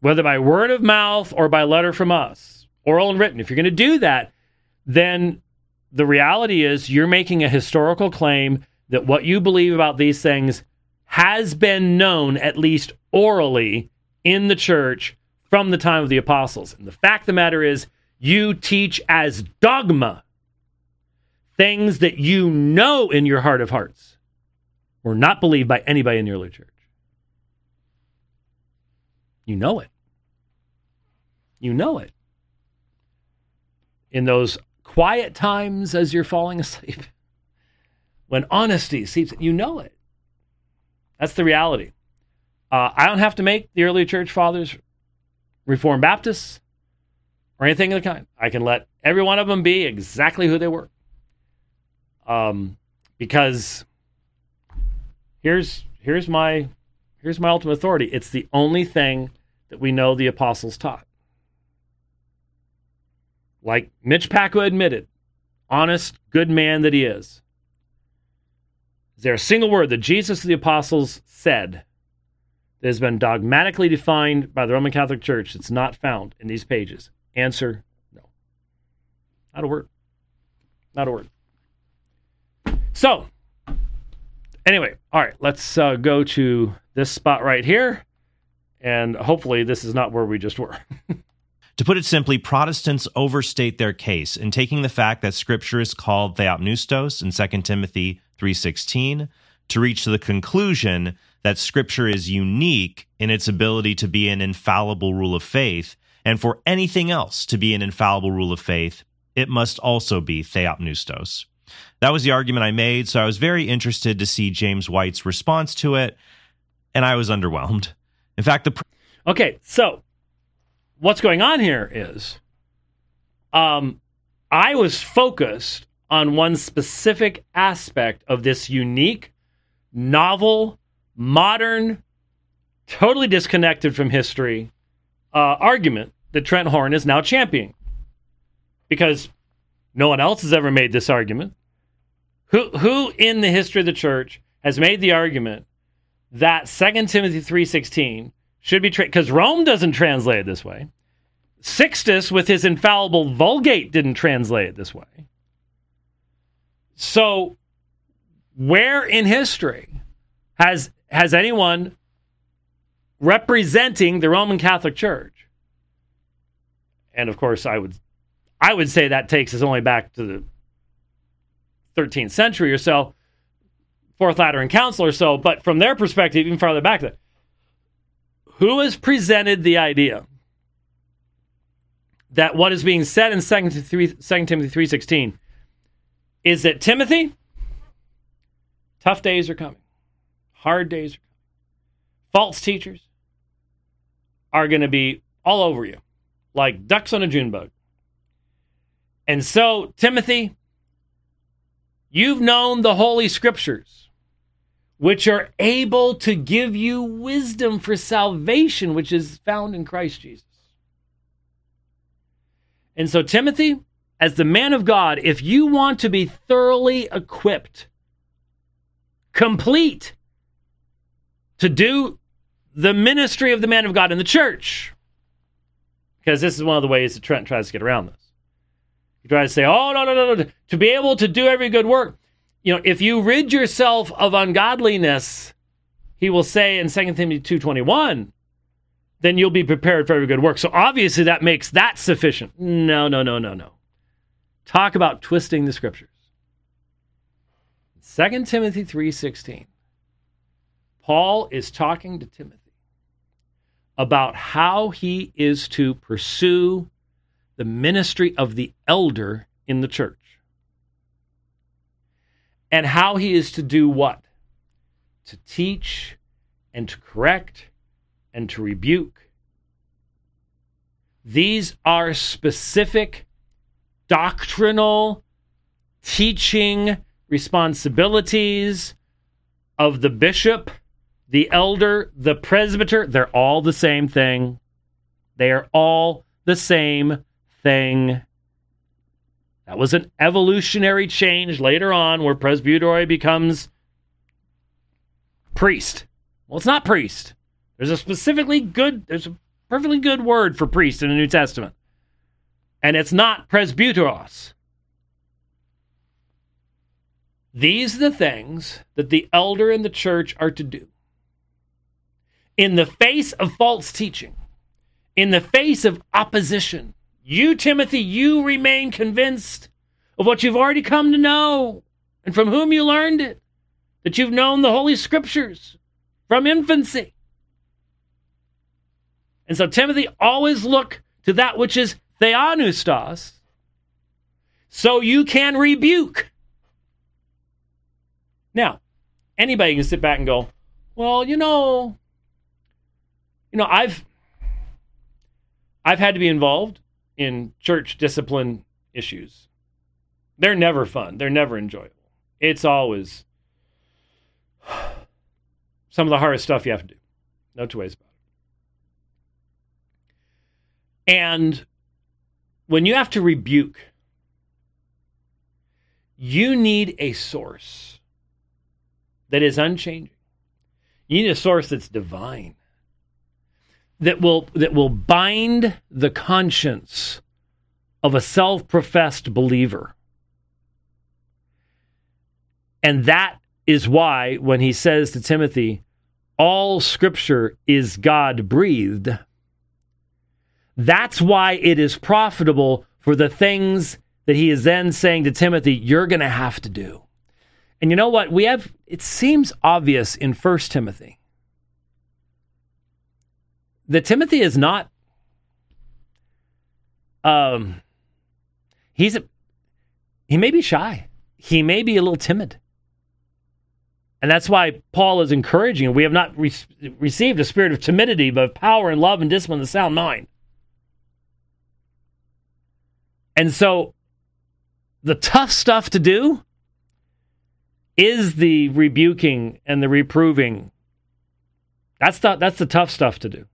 S1: whether by word of mouth or by letter from us, oral and written, if you're going to do that, then the reality is you're making a historical claim that what you believe about these things has been known, at least orally, in the church from the time of the apostles. And the fact of the matter is, you teach as dogma things that you know in your heart of hearts were not believed by anybody in the early church. You know it. You know it. In those quiet times as you're falling asleep, when honesty seeps, you know it. That's the reality. Uh, I don't have to make the early church fathers Reformed Baptists or anything of the kind. I can let every one of them be exactly who they were. Um, because here's here's my here's my ultimate authority. It's the only thing that we know the apostles taught. Like Mitch Pacwa admitted, honest, good man that he is. Is there a single word that Jesus the apostles said that has been dogmatically defined by the Roman Catholic Church that's not found in these pages? Answer no. Not a word. Not a word. So, anyway, all right, let's uh, go to this spot right here. And hopefully, this is not where we just were.
S2: To put it simply, Protestants overstate their case in taking the fact that scripture is called theopneustos in 2 Timothy 3:16 to reach the conclusion that scripture is unique in its ability to be an infallible rule of faith, and for anything else to be an infallible rule of faith, it must also be theopneustos. That was the argument I made, so I was very interested to see James White's response to it, and I was underwhelmed. In fact, the
S1: Okay, so what's going on here is um, I was focused on one specific aspect of this unique, novel, modern, totally disconnected from history uh, argument that Trent Horn is now championing. Because no one else has ever made this argument. Who, who in the history of the church has made the argument that 2 Timothy 3.16 should be because tra- Rome doesn't translate it this way. Sixtus, with his infallible Vulgate, didn't translate it this way. So, where in history has has anyone representing the Roman Catholic Church? And of course, I would I would say that takes us only back to the 13th century or so, Fourth Lateran Council or so. But from their perspective, even farther back, that who has presented the idea that what is being said in 2 Timothy 3.16 is that Timothy, tough days are coming. Hard days are coming. False teachers are going to be all over you like ducks on a June bug. And so, Timothy, you've known the Holy Scriptures, which are able to give you wisdom for salvation, which is found in Christ Jesus. And so, Timothy, as the man of God, if you want to be thoroughly equipped, complete to do the ministry of the man of God in the church, because this is one of the ways that Trent tries to get around this. He tries to say, oh, no, no, no, no, to be able to do every good work. You know, if you rid yourself of ungodliness, he will say in 2 Timothy 2.21, then you'll be prepared for every good work. So obviously that makes that sufficient. No, no, no, no, no. Talk about twisting the scriptures. 2 Timothy 3:16. Paul is talking to Timothy about how he is to pursue the ministry of the elder in the church. And how he is to do what? To teach and to correct and to rebuke. These are specific doctrinal teaching responsibilities of the bishop, the elder, the presbyter. They're all the same thing. They are all the same thing. That was an evolutionary change later on where presbytery becomes priest. Well, it's not priest. There's a specifically good, there's a perfectly good word for priest in the New Testament. And it's not presbyteros. These are the things that the elder in the church are to do. In the face of false teaching, in the face of opposition, you, Timothy, you remain convinced of what you've already come to know and from whom you learned it, that you've known the Holy Scriptures from infancy. And so, Timothy, always look to that which is theopneustos, so you can rebuke. Now, anybody can sit back and go, well, you know, you know, I've I've had to be involved in church discipline issues. They're never fun. They're never enjoyable. It's always some of the hardest stuff you have to do. No two ways about it. And when you have to rebuke, you need a source that is unchanging. You need a source that's divine. That will that will bind the conscience of a self-professed believer. And that is why when he says to Timothy, all scripture is God breathed, that's why it is profitable for the things that he is then saying to Timothy, you're going to have to do. And you know what? We have, it seems obvious in First Timothy that Timothy is not, um, he's, a, he may be shy. He may be a little timid. And that's why Paul is encouraging. We have not re- received a spirit of timidity, but of power and love and discipline and sound mind. And so the tough stuff to do is the rebuking and the reproving. That's the, that's the tough stuff to do.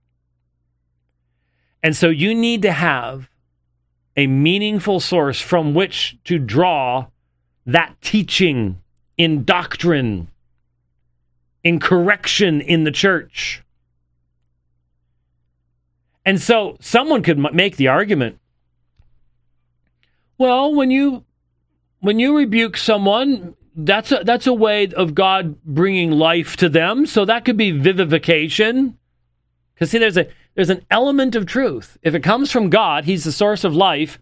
S1: And so you need to have a meaningful source from which to draw that teaching in doctrine, in correction in the church. And so someone could make the argument well, when you when you rebuke someone, that's a, that's a way of God bringing life to them. So that could be vivification. Because see, there's a there's an element of truth. If it comes from God, He's the source of life.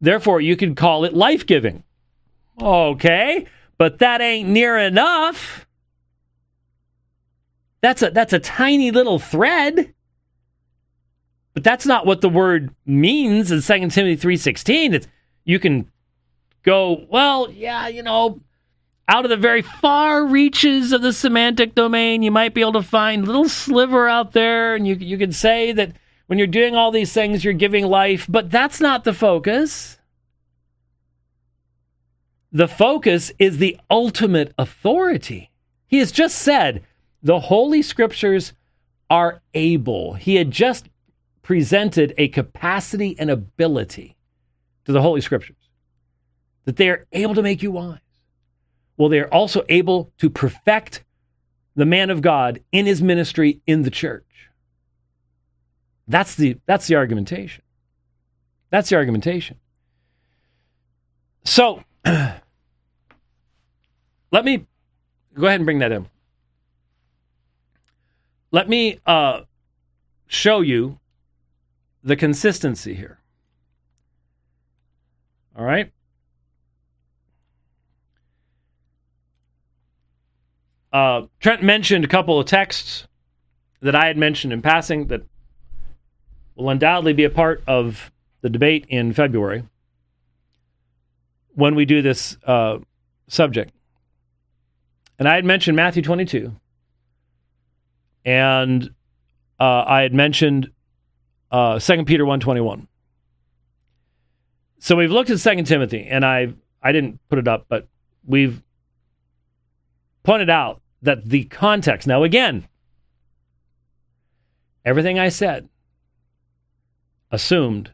S1: Therefore, you could call it life giving. Okay, but that ain't near enough. That's a that's a tiny little thread. But that's not what the word means in 2 Timothy 3:16. It's you can go, well, yeah, you know, out of the very far reaches of the semantic domain, you might be able to find little sliver out there, and you you can say that when you're doing all these things, you're giving life, but that's not the focus. The focus is the ultimate authority. He has just said the Holy Scriptures are able. He had just presented a capacity and ability to the Holy Scriptures, that they are able to make you wise. Well, they are also able to perfect the man of God in his ministry in the church. That's the, that's the argumentation. That's the argumentation. So, let me go ahead and bring that in. Let me uh, show you the consistency here. All right. Uh, Trent mentioned a couple of texts that I had mentioned in passing that will undoubtedly be a part of the debate in February when we do this uh, subject. And I had mentioned Matthew 22. And uh, I had mentioned uh, 2 Peter 121. So we've looked at 2 Timothy, and I I didn't put it up, but we've pointed out that the context. Now, again, everything I said assumed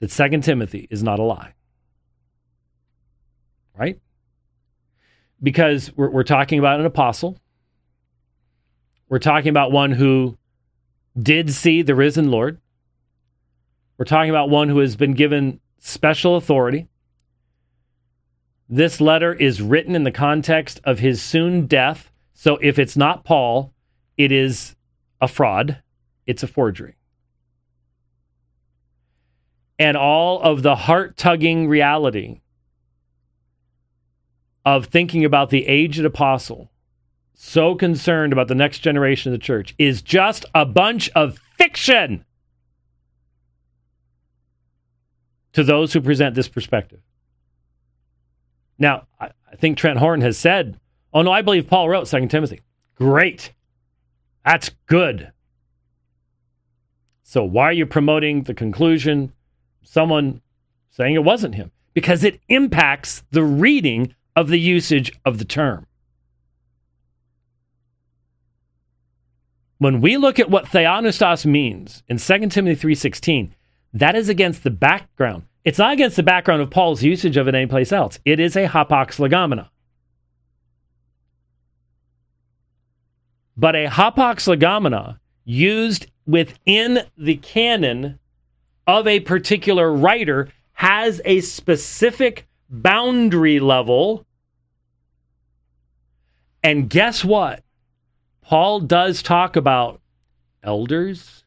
S1: that Second Timothy is not a lie. Right? Because we're, we're talking about an apostle. We're talking about one who did see the risen Lord. We're talking about one who has been given special authority. This letter is written in the context of his soon death. So if it's not Paul, it is a fraud, it's a forgery. And all of the heart tugging reality of thinking about the aged apostle, so concerned about the next generation of the church, is just a bunch of fiction to those who present this perspective. Now, I, think Trent Horton has said, oh no, I believe Paul wrote Second Timothy. Great. That's good. So why are you promoting the conclusion someone saying it wasn't him? Because it impacts the reading of the usage of the term. When we look at what theopneustos means in 2 Timothy 3:16, that is against the background it's not against the background of Paul's usage of it anyplace else. It is a hapax legomena. But a hapax legomena used within the canon of a particular writer has a specific boundary level. And guess what? Paul does talk about elders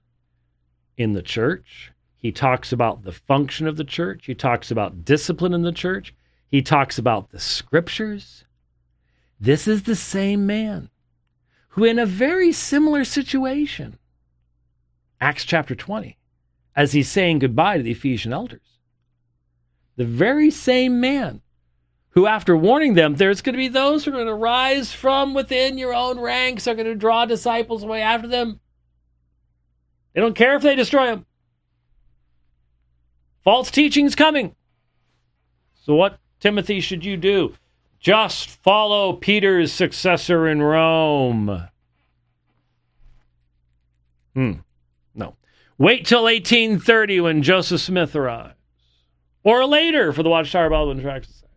S1: in the church he talks about the function of the church. He talks about discipline in the church. He talks about the scriptures. This is the same man who, in a very similar situation, Acts chapter 20, as he's saying goodbye to the Ephesian elders, the very same man who, after warning them, there's going to be those who are going to rise from within your own ranks, are going to draw disciples away after them. They don't care if they destroy them. False teaching's coming. So, what, Timothy, should you do? Just follow Peter's successor in Rome. Hmm. No. Wait till 1830 when Joseph Smith arrives. Or later for the Watchtower Bible and Tract Society.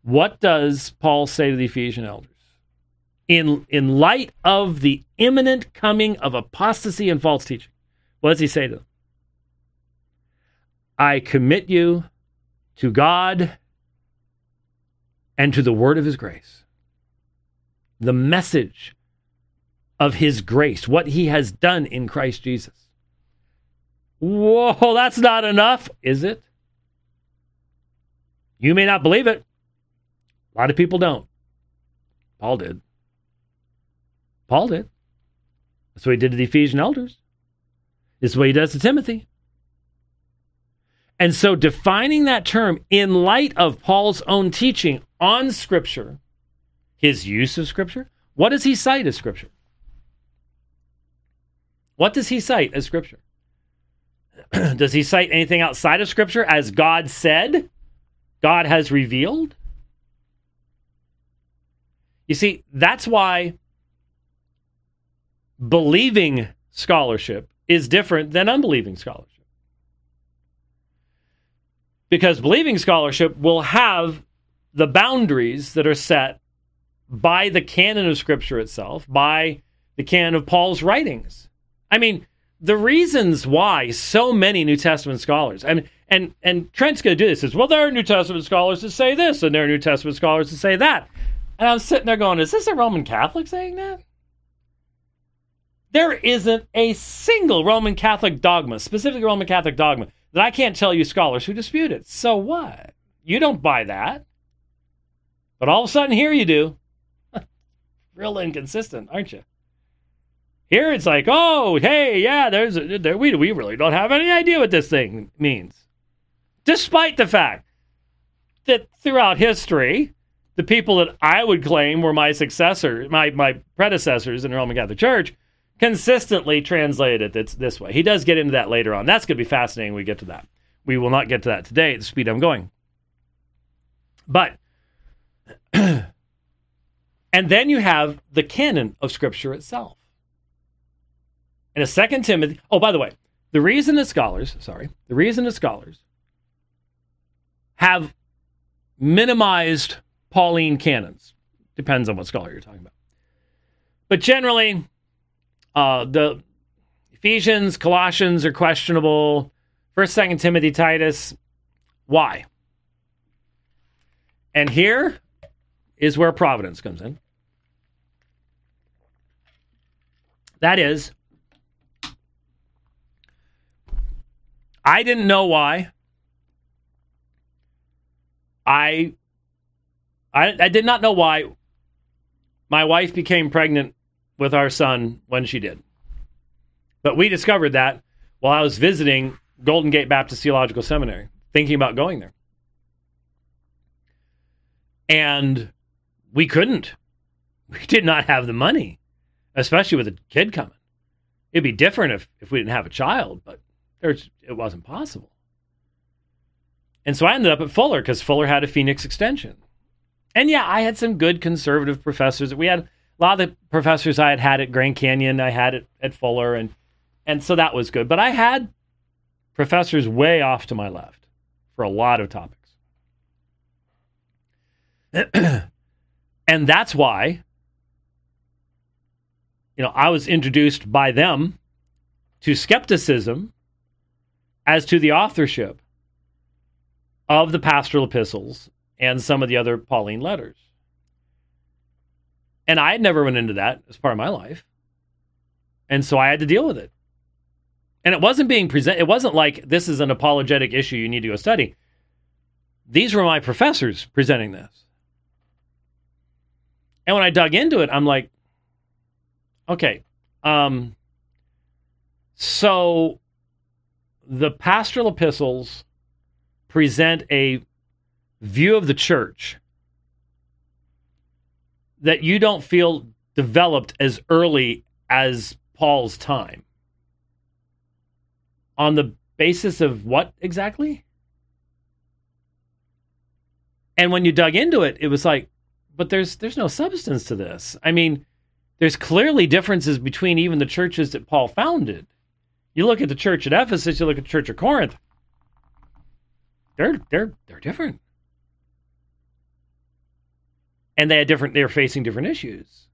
S1: What does Paul say to the Ephesian elders? In, in light of the imminent coming of apostasy and false teaching, what does he say to them? I commit you to God and to the word of his grace. The message of his grace, what he has done in Christ Jesus. Whoa, that's not enough, is it? You may not believe it. A lot of people don't. Paul did. Paul did. That's what he did to the Ephesian elders. This is what he does to Timothy. And so defining that term in light of Paul's own teaching on Scripture, his use of Scripture, what does he cite as Scripture? What does he cite as Scripture? does he cite anything outside of Scripture as God said? God has revealed? You see, that's why believing scholarship is different than unbelieving scholarship because believing scholarship will have the boundaries that are set by the canon of Scripture itself, by the canon of Paul's writings. I mean, the reasons why so many New Testament scholars, mean, and and Trent's going to do this is well, there are New Testament scholars that say this, and there are New Testament scholars that say that, and I'm sitting there going, is this a Roman Catholic saying that? There isn't a single Roman Catholic dogma, specifically Roman Catholic dogma, that I can't tell you scholars who dispute it. So what? You don't buy that. But all of a sudden, here you do. Real inconsistent, aren't you? Here it's like, oh, hey, yeah, there's a, there, we we really don't have any idea what this thing means, despite the fact that throughout history, the people that I would claim were my successors, my my predecessors in the Roman Catholic Church, consistently translated it this way. He does get into that later on. That's going to be fascinating. When we get to that. We will not get to that today at the speed I'm going. But and then you have the canon of Scripture itself. In a Second Timothy, oh, by the way, the reason that scholars, sorry, the reason that scholars have minimized Pauline canons depends on what scholar you're talking about. But generally, uh, the Ephesians, Colossians are questionable. First, Second Timothy, Titus. Why? And here is where providence comes in. That is, I didn't know why. I, I, I did not know why my wife became pregnant with our son when she did. But we discovered that while I was visiting Golden Gate Baptist Theological Seminary, thinking about going there. And we couldn't. We did not have the money, especially with a kid coming. It'd be different if, if we didn't have a child, but there's, it wasn't possible. And so I ended up at Fuller because Fuller had a Phoenix extension. And yeah, I had some good conservative professors. That we had a lot of the professors I had had at Grand Canyon, I had it at Fuller, and and so that was good. But I had professors way off to my left for a lot of topics. and that's why you know, I was introduced by them to skepticism as to the authorship of the pastoral epistles and some of the other Pauline letters. And I had never went into that as part of my life. And so I had to deal with it. And it wasn't being presented, it wasn't like this is an apologetic issue you need to go study. These were my professors presenting this. And when I dug into it, I'm like, okay, um, so the pastoral epistles present a view of the church that you don't feel developed as early as Paul's time. On the basis of what exactly? And when you dug into it, it was like, but there's there's no substance to this. I mean, there's clearly differences between even the churches that Paul founded. You look at the church at Ephesus, you look at the church of Corinth. They're they're they're different and they had different they were facing different issues.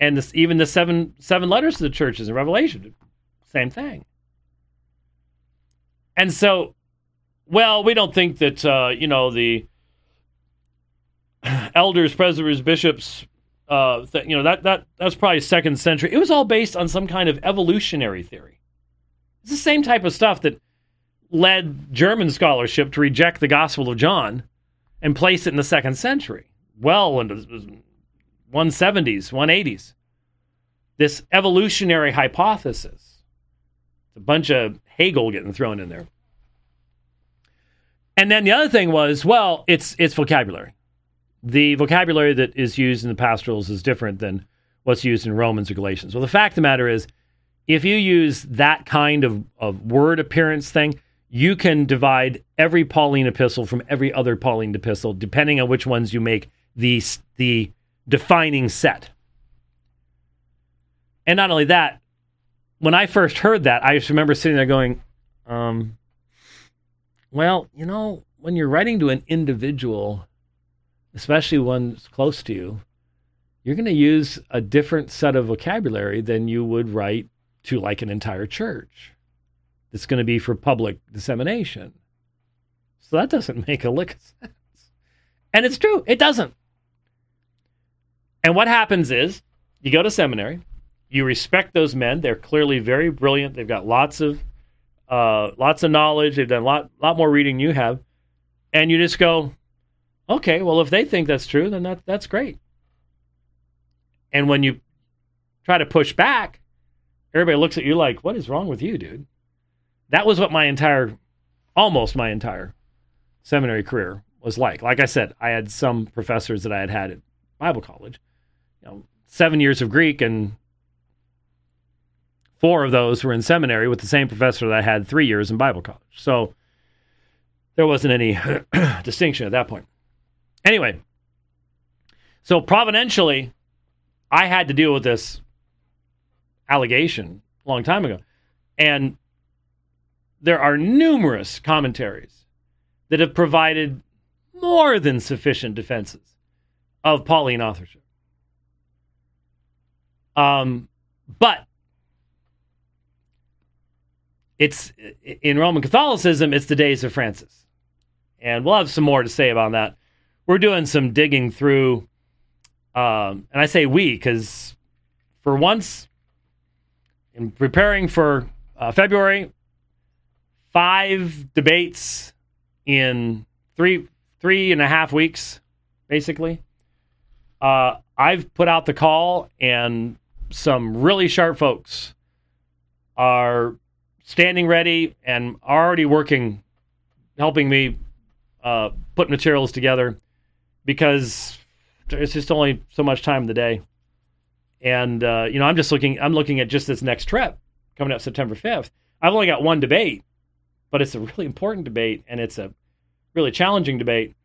S1: And this even the seven seven letters to the churches in revelation same thing. And so well we don't think that uh, you know the elders presbyters bishops uh, you know that that that's probably second century. It was all based on some kind of evolutionary theory. It's the same type of stuff that led german scholarship to reject the gospel of john and place it in the second century well into the 170s, 180s. This evolutionary hypothesis. It's a bunch of Hegel getting thrown in there. And then the other thing was, well, it's it's vocabulary. The vocabulary that is used in the pastorals is different than what's used in Romans or Galatians. Well, the fact of the matter is, if you use that kind of, of word appearance thing, you can divide every Pauline epistle from every other Pauline epistle, depending on which ones you make the the defining set. And not only that, when I first heard that, I just remember sitting there going, um, well, you know, when you're writing to an individual, especially one close to you, you're going to use a different set of vocabulary than you would write to like an entire church. It's going to be for public dissemination. So that doesn't make a lick of sense. And it's true, it doesn't. And what happens is you go to seminary, you respect those men. They're clearly very brilliant. They've got lots of uh, lots of knowledge. They've done a lot lot more reading than you have, and you just go, Okay, well, if they think that's true, then that, that's great. And when you try to push back, everybody looks at you like, what is wrong with you, dude? That was what my entire, almost my entire seminary career was like. Like I said, I had some professors that I had had at Bible college, know, seven years of Greek, and four of those were in seminary with the same professor that I had three years in Bible college. So there wasn't any distinction at that point. Anyway, so providentially, I had to deal with this allegation a long time ago. And there are numerous commentaries that have provided more than sufficient defenses of Pauline authorship. Um, but it's in Roman Catholicism, it's the days of Francis. And we'll have some more to say about that. We're doing some digging through, um, and I say we because for once, in preparing for uh, February, five debates in three three and a half weeks, basically. Uh, I've put out the call, and some really sharp folks are standing ready and already working, helping me uh, put materials together because there's just only so much time in the day. And uh, you know, I'm just looking. I'm looking at just this next trip coming up September 5th. I've only got one debate, but it's a really important debate, and it's a really challenging debate.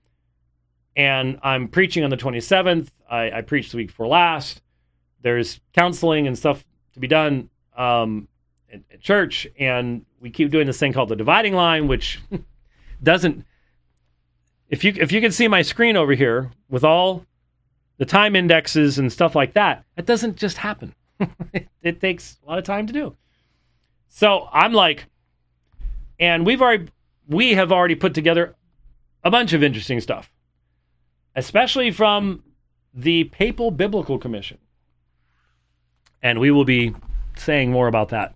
S1: And I'm preaching on the 27th. I, I preached the week before last. There's counseling and stuff to be done um, at, at church, and we keep doing this thing called the dividing line, which doesn't. If you if you can see my screen over here with all the time indexes and stuff like that, that doesn't just happen. it, it takes a lot of time to do. So I'm like, and we've already we have already put together a bunch of interesting stuff, especially from the Papal Biblical Commission. And we will be saying more about that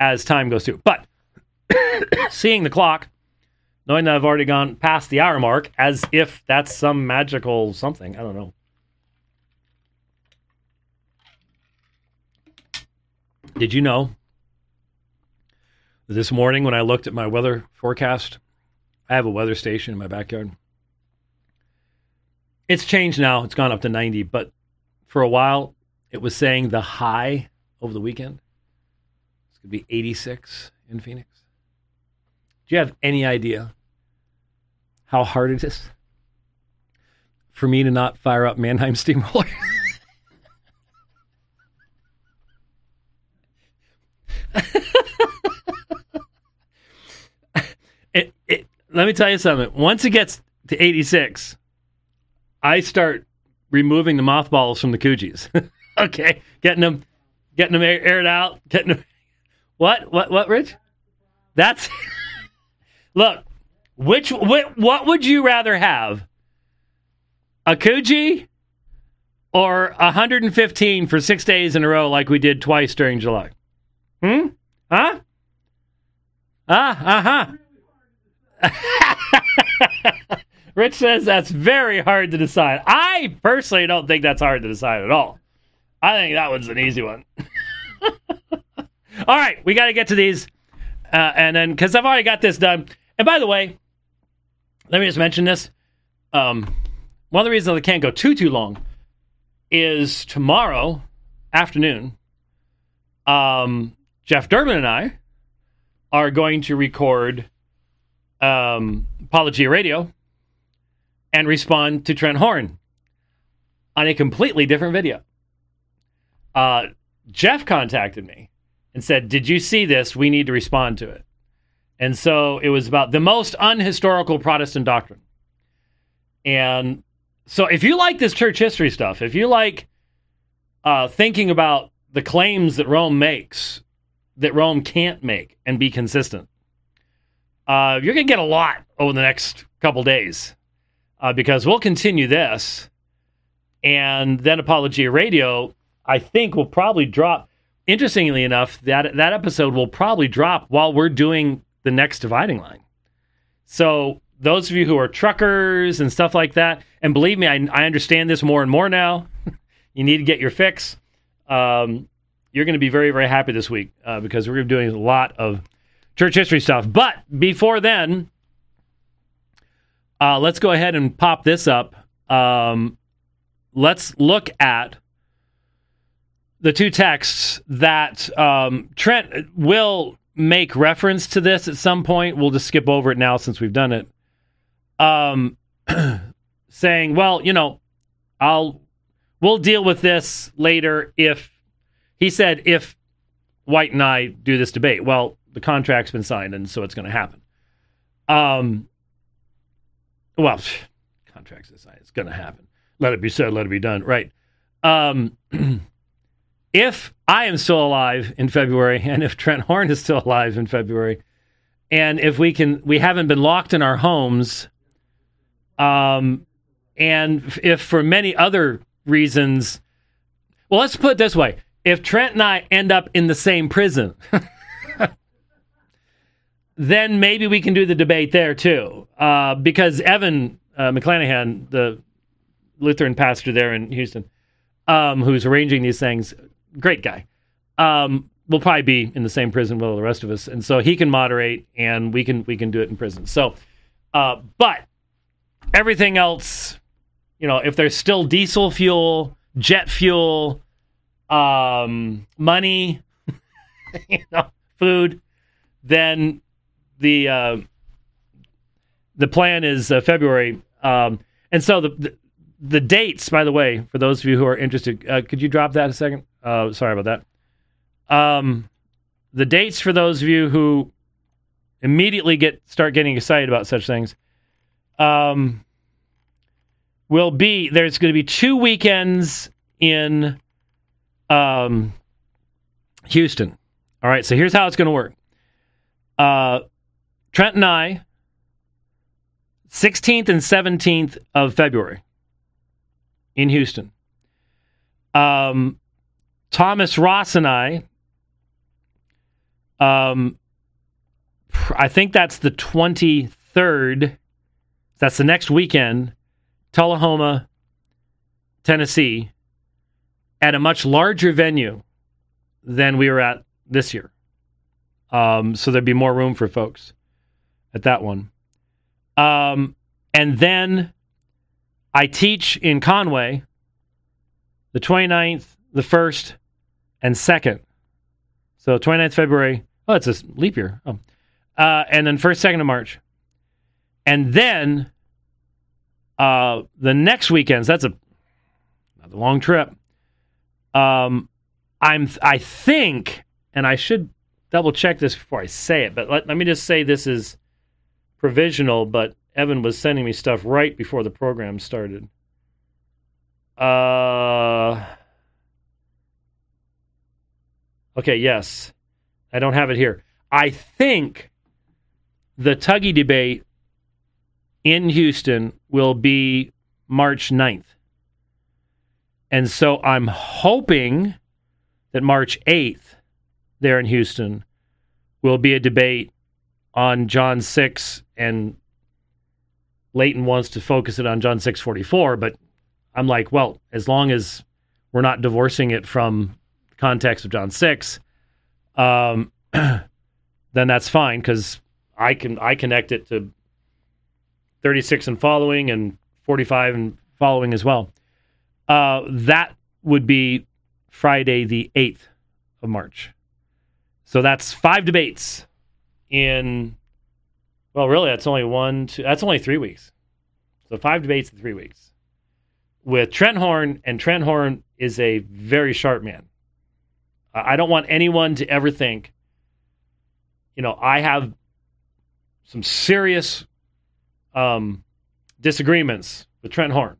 S1: as time goes through. But seeing the clock, knowing that I've already gone past the hour mark, as if that's some magical something, I don't know. Did you know this morning when I looked at my weather forecast, I have a weather station in my backyard. It's changed now. It's gone up to 90, but for a while it was saying the high over the weekend it's going to be 86 in Phoenix. Do you have any idea how hard it is for me to not fire up Mannheim Steamroller? it, it, let me tell you something. Once it gets to 86, I start removing the mothballs from the Coogies. okay, getting them, getting them aired out, getting them. What? What? What? Rich? That's. look, which what, what would you rather have? A Coogie or 115 for six days in a row, like we did twice during July? Hmm? Huh? Ah, uh huh. Rich says that's very hard to decide. I personally don't think that's hard to decide at all. I think that one's an easy one. all right, we got to get to these. Uh, and then, because I've already got this done. And by the way, let me just mention this. Um, one of the reasons I can't go too, too long is tomorrow afternoon, um, Jeff Durbin and I are going to record um, Apologia Radio and respond to Trent Horn on a completely different video. Uh, Jeff contacted me and said, Did you see this? We need to respond to it. And so it was about the most unhistorical Protestant doctrine. And so if you like this church history stuff, if you like uh, thinking about the claims that Rome makes that Rome can't make and be consistent, uh, you're going to get a lot over the next couple days uh, because we'll continue this. And then Apologia Radio, I think, will probably drop. Interestingly enough, that, that episode will probably drop while we're doing the next dividing line. So those of you who are truckers and stuff like that, and believe me, I, I understand this more and more now. you need to get your fix. Um, you're going to be very, very happy this week uh, because we're doing a lot of church history stuff. But before then, uh, let's go ahead and pop this up. Um, let's look at the two texts that um, Trent will make reference to this at some point. We'll just skip over it now since we've done it. Um, saying, well, you know, I'll we'll deal with this later if he said if White and I do this debate. Well, the contract's been signed, and so it's going to happen. Um, well, contract's signed. It's going to happen. Let it be said. Let it be done. Right. Um, if I am still alive in February, and if Trent Horn is still alive in February, and if we can, we haven't been locked in our homes, um, and if for many other reasons, well, let's put it this way: if Trent and I end up in the same prison, then maybe we can do the debate there too, uh, because Evan uh, McClanahan, the Lutheran pastor there in Houston, um, who's arranging these things, great guy. Um, will probably be in the same prison with all the rest of us, and so he can moderate, and we can we can do it in prison. So, uh, but everything else, you know, if there's still diesel fuel, jet fuel, um, money, you know, food, then the uh, the plan is uh, February. Um, and so the, the, the dates, by the way, for those of you who are interested, uh, could you drop that a second? Uh, sorry about that. Um, the dates for those of you who immediately get start getting excited about such things um, will be there's going to be two weekends in um, Houston. All right, so here's how it's going to work. Uh, Trent and I, 16th and 17th of February in Houston. Um, Thomas Ross and I, um, I think that's the 23rd. That's the next weekend, Tullahoma, Tennessee, at a much larger venue than we were at this year. Um, so there'd be more room for folks at that one. Um, and then I teach in Conway the 29th, the 1st, and 2nd. So 29th February. Oh, it's a leap year. Oh. Uh, and then 1st, 2nd of March. And then uh, the next weekends, that's a, a long trip. Um, I'm, I think, and I should double check this before I say it, but let, let me just say this is provisional, but Evan was sending me stuff right before the program started. Uh, okay, yes. I don't have it here. I think the Tuggy debate in Houston will be March 9th. And so I'm hoping that March 8th there in Houston will be a debate on John 6 and Leighton wants to focus it on John 644, but I'm like, well, as long as we're not divorcing it from context of John 6, um, then that's fine because I can I connect it to 36 and following and 45 and following as well. Uh, that would be Friday the 8th of March. So that's five debates in well, really, that's only one, two, that's only three weeks. So five debates in three weeks with Trent Horn, and Trent Horn is a very sharp man. I don't want anyone to ever think, you know, I have some serious um, disagreements with Trent Horn.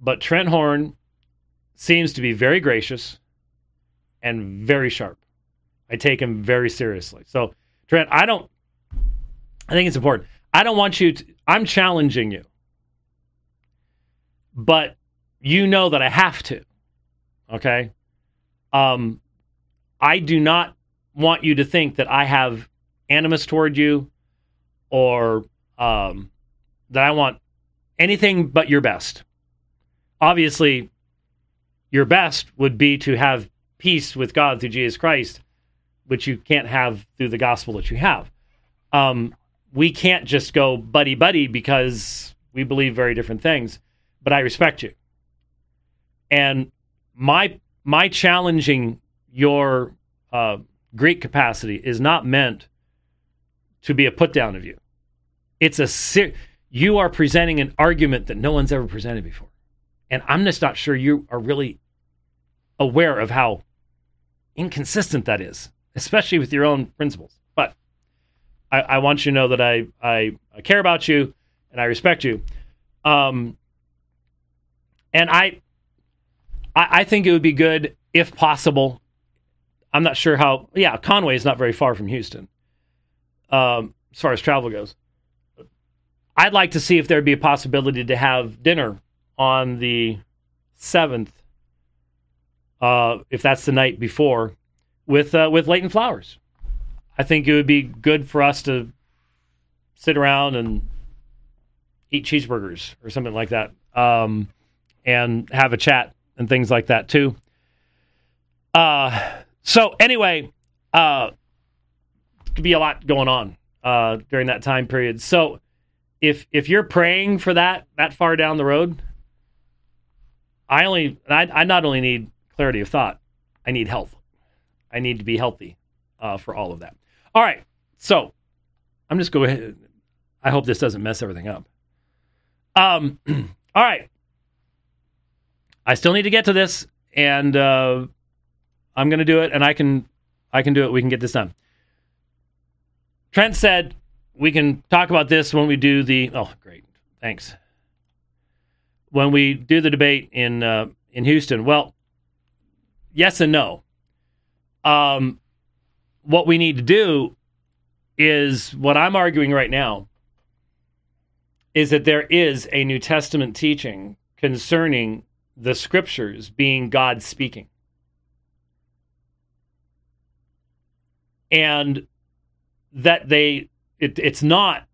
S1: But Trent Horn seems to be very gracious and very sharp. I take him very seriously. So, Trent, I don't I think it's important. I don't want you to, I'm challenging you. But you know that I have to. Okay? Um I do not want you to think that I have animus toward you or um, that I want anything but your best. Obviously, your best would be to have peace with God through Jesus Christ, which you can't have through the gospel that you have. Um, we can't just go buddy buddy because we believe very different things. But I respect you, and my my challenging your uh, Greek capacity is not meant to be a put down of you. It's a ser- you are presenting an argument that no one's ever presented before, and I'm just not sure you are really aware of how inconsistent that is, especially with your own principles. But I, I want you to know that I, I, I care about you and I respect you. Um, and I, I, I think it would be good if possible. I'm not sure how. Yeah, Conway is not very far from Houston, um, as far as travel goes. I'd like to see if there'd be a possibility to have dinner on the seventh, uh, if that's the night before, with uh, with Leighton Flowers. I think it would be good for us to sit around and eat cheeseburgers or something like that, um, and have a chat and things like that too. Uh, so anyway, uh, could be a lot going on uh, during that time period. So if if you're praying for that that far down the road, I only I, I not only need clarity of thought, I need health. I need to be healthy uh, for all of that. All right, so I'm just going. ahead. I hope this doesn't mess everything up. Um, all right. I still need to get to this, and uh, I'm going to do it, and I can, I can do it. We can get this done. Trent said we can talk about this when we do the. Oh, great, thanks. When we do the debate in uh, in Houston, well, yes and no. Um, what we need to do is what I'm arguing right now is that there is a New Testament teaching concerning the scriptures being God speaking. And that they it, it's not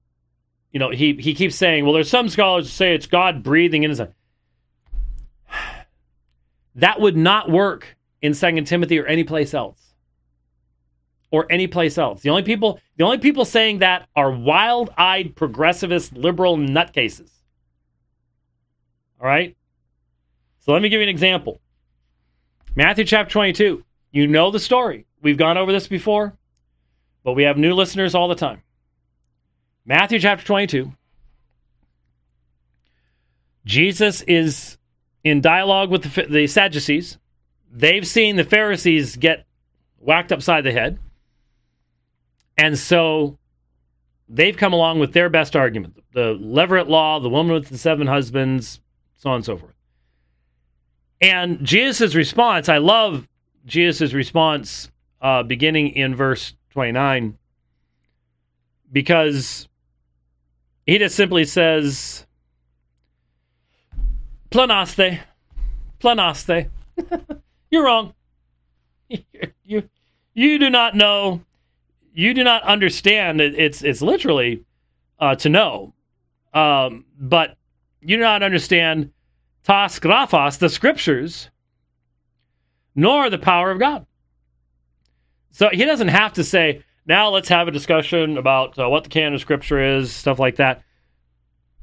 S1: you know he he keeps saying well there's some scholars who say it's God breathing in his that would not work in Second Timothy or any place else or any place else. The only people the only people saying that are wild-eyed progressivist liberal nutcases. All right? So let me give you an example. Matthew chapter 22. You know the story. We've gone over this before, but we have new listeners all the time. Matthew chapter 22. Jesus is in dialogue with the, the Sadducees. They've seen the Pharisees get whacked upside the head. And so they've come along with their best argument the Levirate law, the woman with the seven husbands, so on and so forth. And Jesus' response, I love Jesus' response uh, beginning in verse 29 because he just simply says, Planaste, planaste. You're wrong. you, you do not know. You do not understand. It's, it's literally uh, to know. Um, but you do not understand tas graphos, the scriptures, nor the power of God. So he doesn't have to say, now let's have a discussion about uh, what the canon of scripture is, stuff like that.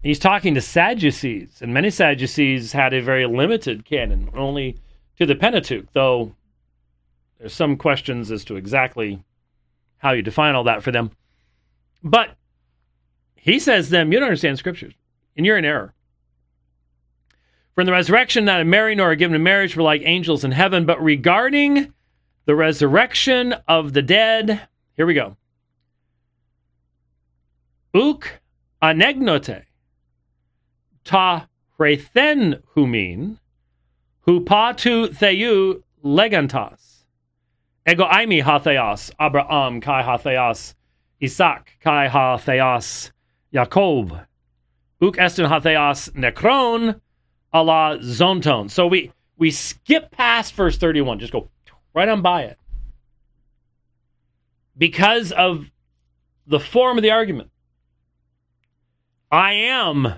S1: He's talking to Sadducees, and many Sadducees had a very limited canon, only to the Pentateuch, though there's some questions as to exactly how you define all that for them. But he says to them, You don't understand scriptures, and you're in error. For in the resurrection, neither marry nor are given in marriage were like angels in heaven. But regarding the resurrection of the dead, here we go. Uk anegnote ta hrethen humin, hupatu theou legantas. Ego aimi ha theos, Abraham kai ha theos, Isaac kai ha theos, Jacob. Uk esten ha theos necron, a la zonton. So we we skip past verse 31, just go right on by it. Because of the form of the argument. I am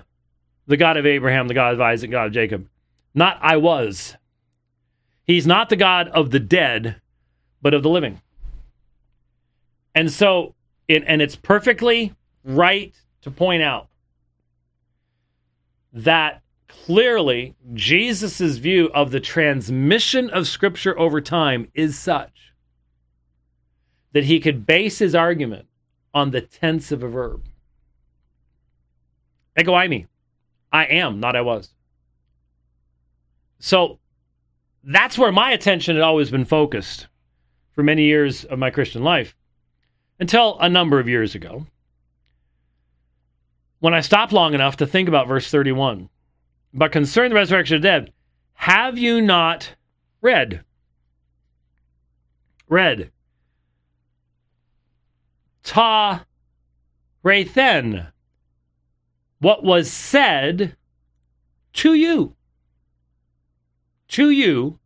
S1: the God of Abraham, the God of Isaac, God of Jacob. Not I was. He's not the God of the dead, but of the living. And so, it, and it's perfectly right to point out that clearly Jesus' view of the transmission of Scripture over time is such that he could base his argument on the tense of a verb. Ego eimi. I am, not I was. So that's where my attention had always been focused for many years of my Christian life until a number of years ago when I stopped long enough to think about verse 31. But concerning the resurrection of the dead, have you not read? Read. Ta Rathen. What was said to you. To you.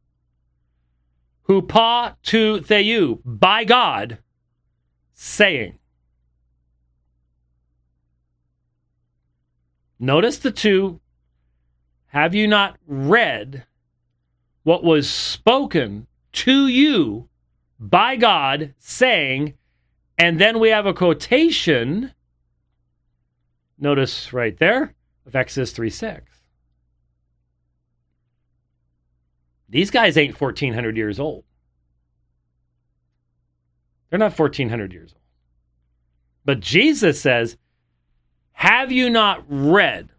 S1: Who to theyu. By God. Saying. Notice the two. Have you not read what was spoken to you by God, saying, and then we have a quotation, notice right there, of Exodus 3 6. These guys ain't 1,400 years old. They're not 1,400 years old. But Jesus says, have you not read?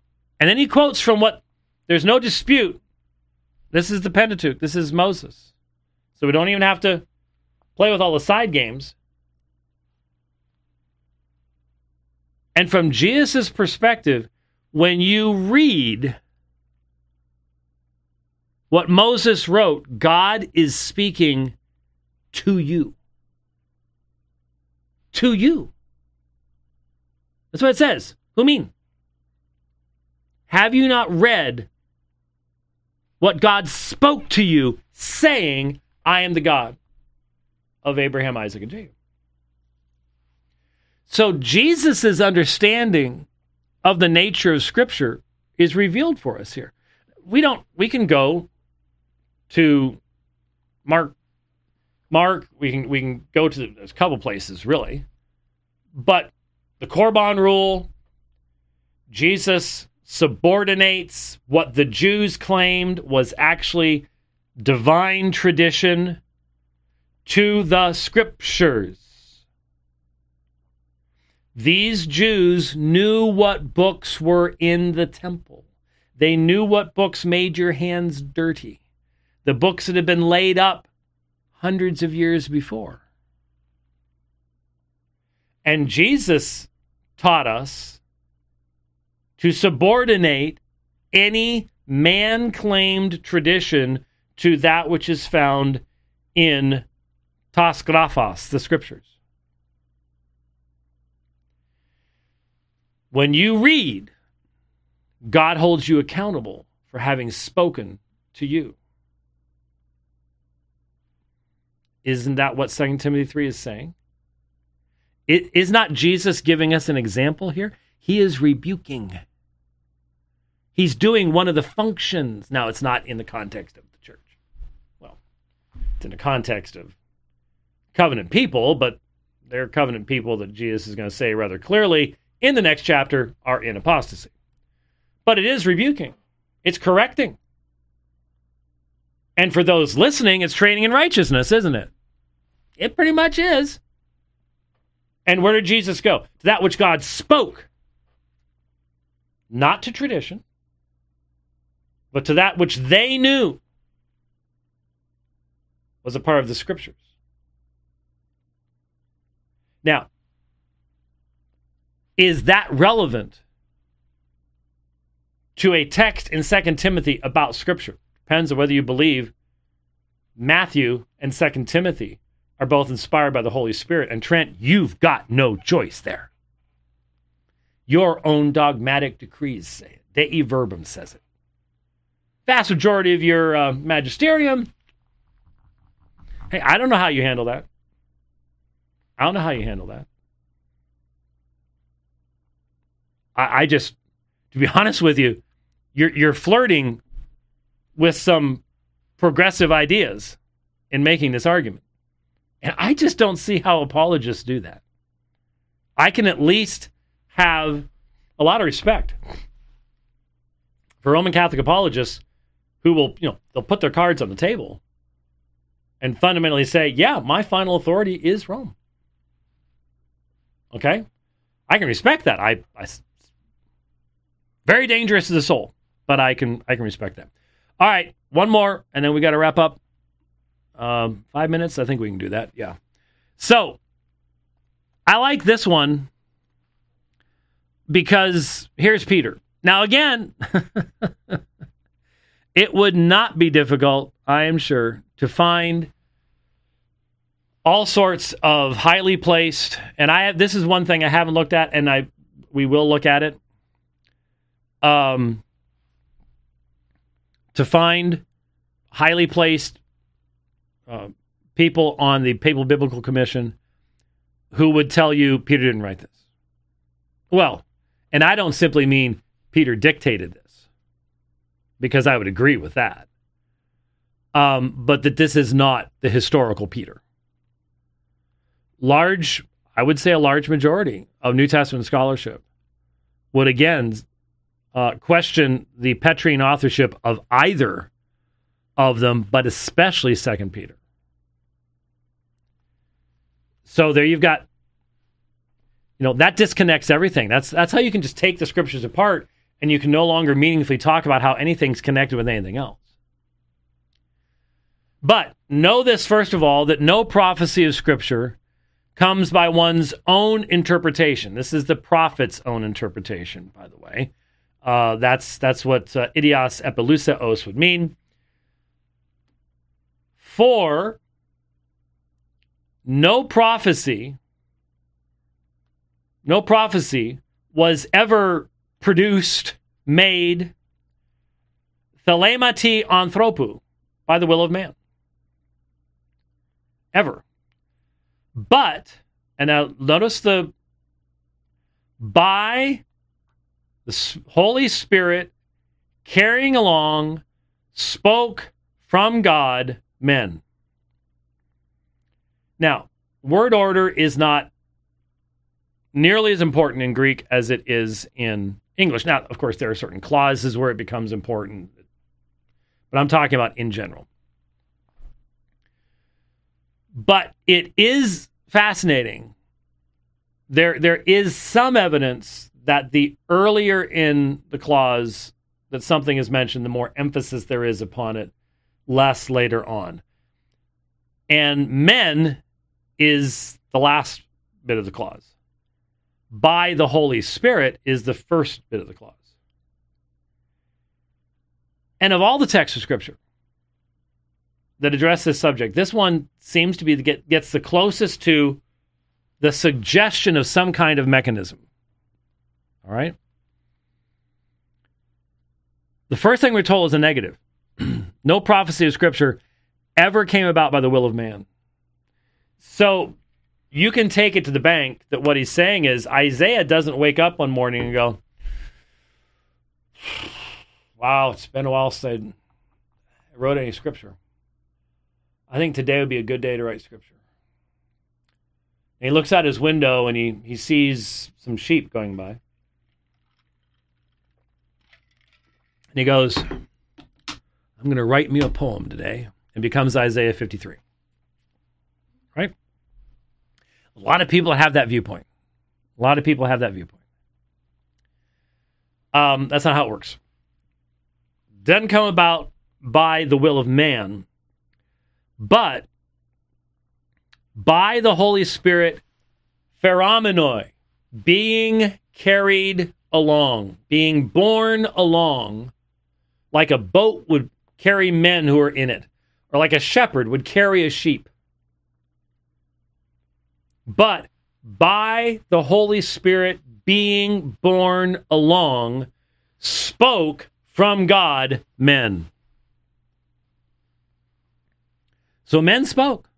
S1: And then he quotes from what there's no dispute. This is the Pentateuch. This is Moses. So we don't even have to play with all the side games. And from Jesus' perspective, when you read what Moses wrote, God is speaking to you. To you. That's what it says. Who mean? Have you not read what God spoke to you, saying, I am the God of Abraham, Isaac, and Jacob? So Jesus' understanding of the nature of Scripture is revealed for us here. We don't. We can go to Mark. Mark. We can we can go to a couple places really, but the Korban rule, Jesus subordinates what the Jews claimed was actually divine tradition to the scriptures. These Jews knew what books were in the temple. They knew what books made your hands dirty. The books that had been laid up hundreds of years before. And Jesus taught us to subordinate any man claimed tradition to that which is found in Tasgraphos, the scriptures. When you read, God holds you accountable for having spoken to you. Isn't that what 2 Timothy 3 is saying? It is not Jesus giving us an example here? He is rebuking. He's doing one of the functions. Now, it's not in the context of the church. Well, it's in the context of covenant people, but they're covenant people that Jesus is going to say rather clearly in the next chapter are in apostasy. But it is rebuking, it's correcting. And for those listening, it's training in righteousness, isn't it? It pretty much is. And where did Jesus go? To that which God spoke, not to tradition, but to that which they knew was a part of the scriptures. Now, is that relevant to a text in 2 Timothy about scripture? Depends on whether you believe Matthew and 2 Timothy are both inspired by the Holy Spirit. And Trent, you've got no choice there. Your own dogmatic decrees say it. Dei verbum says it vast majority of your uh, magisterium. Hey, I don't know how you handle that. I don't know how you handle that. I, I just to be honest with you, you're you're flirting with some progressive ideas in making this argument. And I just don't see how apologists do that. I can at least have a lot of respect for Roman Catholic apologists who will, you know, they'll put their cards on the table and fundamentally say, yeah, my final authority is Rome. Okay? I can respect that. I, I very dangerous to the soul, but I can I can respect that. All right, one more, and then we got to wrap up. Um, five minutes, I think we can do that. Yeah. So I like this one because here's Peter. Now again, it would not be difficult, I am sure, to find all sorts of highly placed and I have this is one thing I haven't looked at and I we will look at it um, to find highly placed uh, people on the Papal Biblical Commission who would tell you Peter didn't write this. Well, and I don't simply mean Peter dictated this, because I would agree with that. Um, but that this is not the historical Peter. Large, I would say a large majority of New Testament scholarship would again uh, question the Petrine authorship of either of them, but especially Second Peter. So there you've got, you know, that disconnects everything. That's that's how you can just take the scriptures apart, and you can no longer meaningfully talk about how anything's connected with anything else. But know this first of all that no prophecy of Scripture comes by one's own interpretation. This is the prophet's own interpretation, by the way. Uh, that's that's what uh, idios epiluseos would mean. For no prophecy, no prophecy was ever produced, made, thelemati anthropu, by the will of man. Ever. But, and now notice the by the Holy Spirit carrying along spoke from God men. Now, word order is not nearly as important in Greek as it is in English. Now, of course, there are certain clauses where it becomes important, but I'm talking about in general. But it is fascinating. There, there is some evidence that the earlier in the clause that something is mentioned, the more emphasis there is upon it, less later on. And men is the last bit of the clause. By the Holy Spirit is the first bit of the clause. And of all the texts of Scripture that address this subject, this one seems to be the get, gets the closest to the suggestion of some kind of mechanism. All right? The first thing we're told is a negative. no prophecy of Scripture ever came about by the will of man. So you can take it to the bank that what he's saying is Isaiah doesn't wake up one morning and go, Wow, it's been a while since I wrote any scripture. I think today would be a good day to write scripture. And he looks out his window and he, he sees some sheep going by. And he goes, I'm going to write me a poem today. And becomes Isaiah 53. Right? A lot of people have that viewpoint. A lot of people have that viewpoint. Um, that's not how it works. Doesn't come about by the will of man, but by the Holy Spirit, pheromenoi, being carried along, being borne along like a boat would carry men who are in it, or like a shepherd would carry a sheep. But by the Holy Spirit being born along, spoke from God men. So men spoke.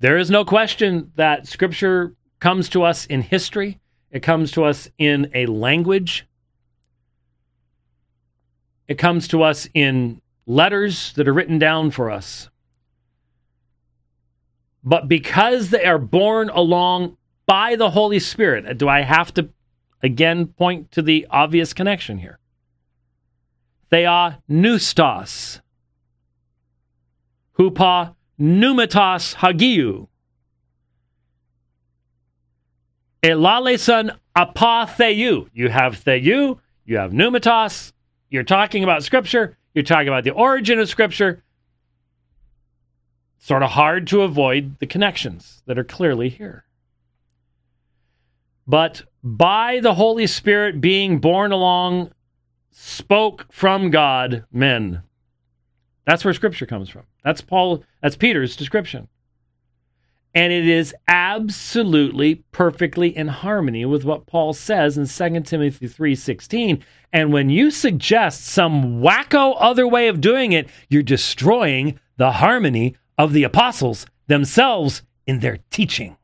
S1: There is no question that Scripture comes to us in history, it comes to us in a language It comes to us in letters that are written down for us. But because they are borne along by the Holy Spirit, uh, do I have to again point to the obvious connection here? They are pneustos, hupa pneumatos hagiou, elalesan apatheu. You have theou, you have pneumatos. You're talking about Scripture. You're talking about the origin of Scripture. Sort of hard to avoid the connections that are clearly here. But by the Holy Spirit being born along, spoke from God men. That's where Scripture comes from. That's Paul. That's Peter's description and it is absolutely perfectly in harmony with what Paul says in 2 Timothy 3:16 and when you suggest some wacko other way of doing it you're destroying the harmony of the apostles themselves in their teaching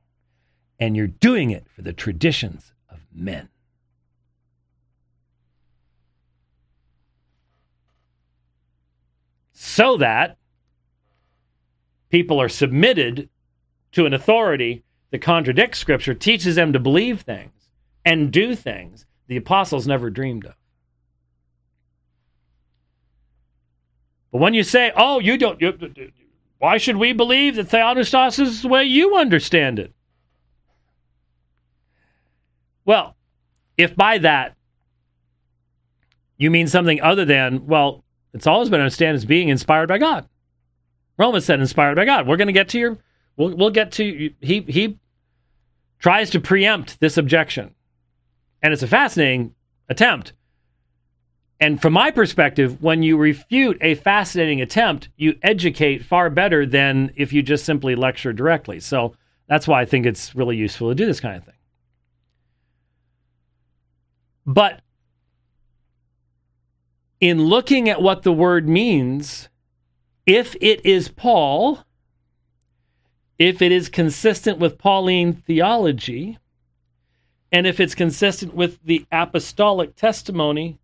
S1: and you're doing it for the traditions of men so that people are submitted to an authority that contradicts Scripture, teaches them to believe things and do things the apostles never dreamed of. But when you say, oh, you don't, you, why should we believe that Theopneustos is the way you understand it? Well, if by that you mean something other than, well, it's always been understood as being inspired by God. Romans said inspired by God. We're going to get to your We'll we'll get to he he tries to preempt this objection. And it's a fascinating attempt. And from my perspective, when you refute a fascinating attempt, you educate far better than if you just simply lecture directly. So that's why I think it's really useful to do this kind of thing. But in looking at what the word means, if it is Paul, if it is consistent with Pauline theology, and if it's consistent with the apostolic testimony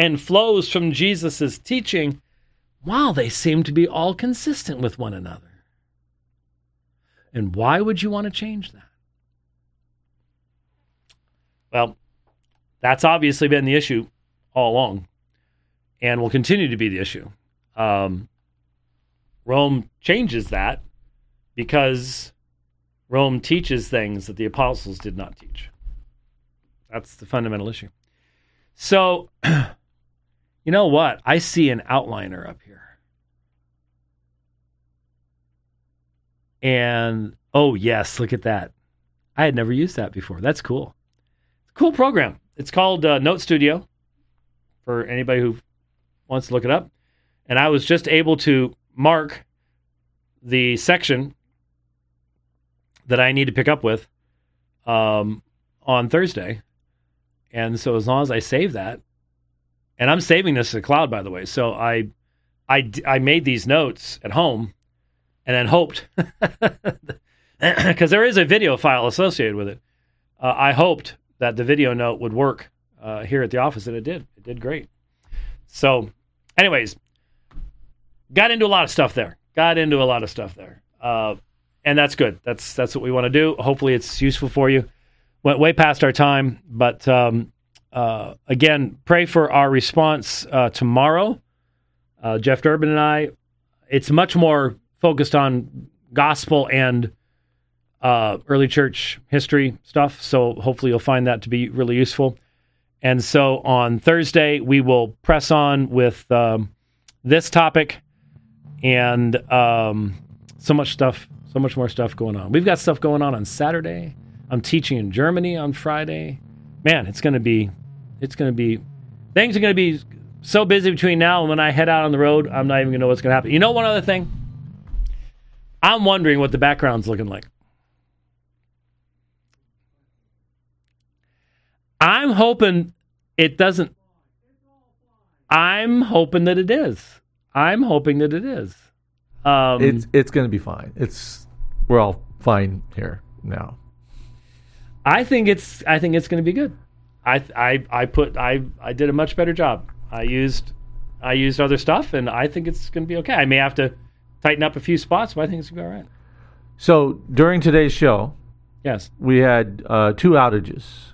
S1: and flows from Jesus' teaching, while they seem to be all consistent with one another. And why would you want to change that? Well, that's obviously been the issue all along and will continue to be the issue. Um, Rome changes that because Rome teaches things that the apostles did not teach. That's the fundamental issue. So, you know what? I see an outliner up here. And oh, yes, look at that. I had never used that before. That's cool. Cool program. It's called uh, Note Studio for anybody who wants to look it up. And I was just able to mark the section that I need to pick up with um, on Thursday. And so as long as I save that, and I'm saving this to the cloud, by the way. So I, I, I made these notes at home, and then hoped because there is a video file associated with it. Uh, I hoped that the video note would work uh, here at the office, and it did. It did great. So, anyways, got into a lot of stuff there. Got into a lot of stuff there. Uh, and that's good. That's that's what we want to do. Hopefully, it's useful for you. Went way past our time, but um, uh, again, pray for our response uh, tomorrow. Uh, Jeff Durbin and I. It's much more focused on gospel and uh, early church history stuff. So hopefully, you'll find that to be really useful. And so on Thursday, we will press on with um, this topic and um, so much stuff so much more stuff going on. We've got stuff going on on Saturday. I'm teaching in Germany on Friday. Man, it's going to be, it's going to be, things are going to be so busy between now and when I head out on the road. I'm not even going to know what's going to happen. You know, one other thing. I'm wondering what the background's looking like. I'm hoping it doesn't. I'm hoping that it is. I'm hoping that it is.
S3: Um, it's it's going to be fine. It's we're all fine here now.
S1: I think it's I think it's going to be good. I I I put I I did a much better job I used I used other stuff, and I think it's going to be okay. I may have to tighten up a few spots, but I think it's going to be all right.
S3: So during today's show,
S1: Yes,
S3: we had uh, two outages.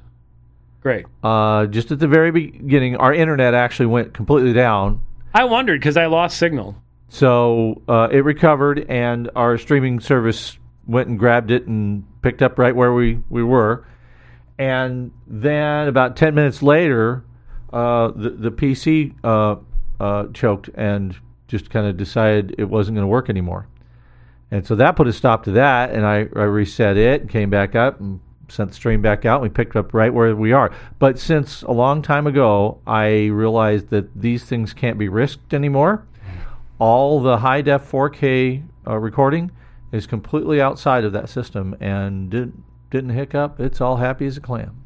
S1: great.
S3: Uh, just at the very beginning, our internet actually went completely down.
S1: I wondered because I lost signal.
S3: So uh, it recovered, and our streaming service went and grabbed it and picked up right where we, we were. And then about 10 minutes later, uh, the, the PC uh, uh, choked and just kind of decided it wasn't going to work anymore. And so that put a stop to that, and I, I reset it and came back up and sent the stream back out. And we picked up right where we are. But since a long time ago, I realized that these things can't be risked anymore. All the high def 4K uh, recording is completely outside of that system and didn't didn't hiccup. It's all happy as a clam.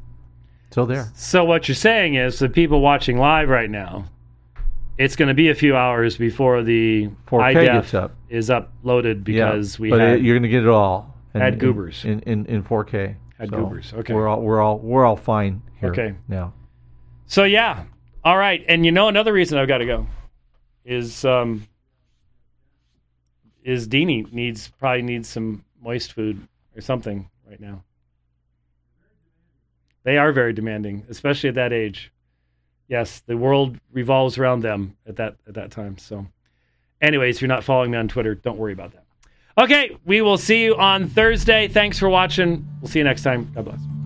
S3: So there.
S1: So what you're saying is the people watching live right now, it's going to be a few hours before the
S3: 4K
S1: high
S3: gets up.
S1: is uploaded because we
S3: but
S1: had
S3: it, you're going to get it all. in-
S1: Had
S3: in-
S1: goobers.
S3: in, in, in 4K.
S1: Had
S3: So
S1: goobers, okay.
S3: We're all we're all we're all fine here.
S1: Okay.
S3: Now.
S1: So yeah, all right. And you know another reason I've got to go is um is Deanie needs probably needs some moist food or something right now. They are very demanding, especially at that age. Yes, the world revolves around them at that at that time. So, anyways, if you're not following me on Twitter, don't worry about that. Okay, we will see you on Thursday. Thanks for watching. We'll see you next time. God bless.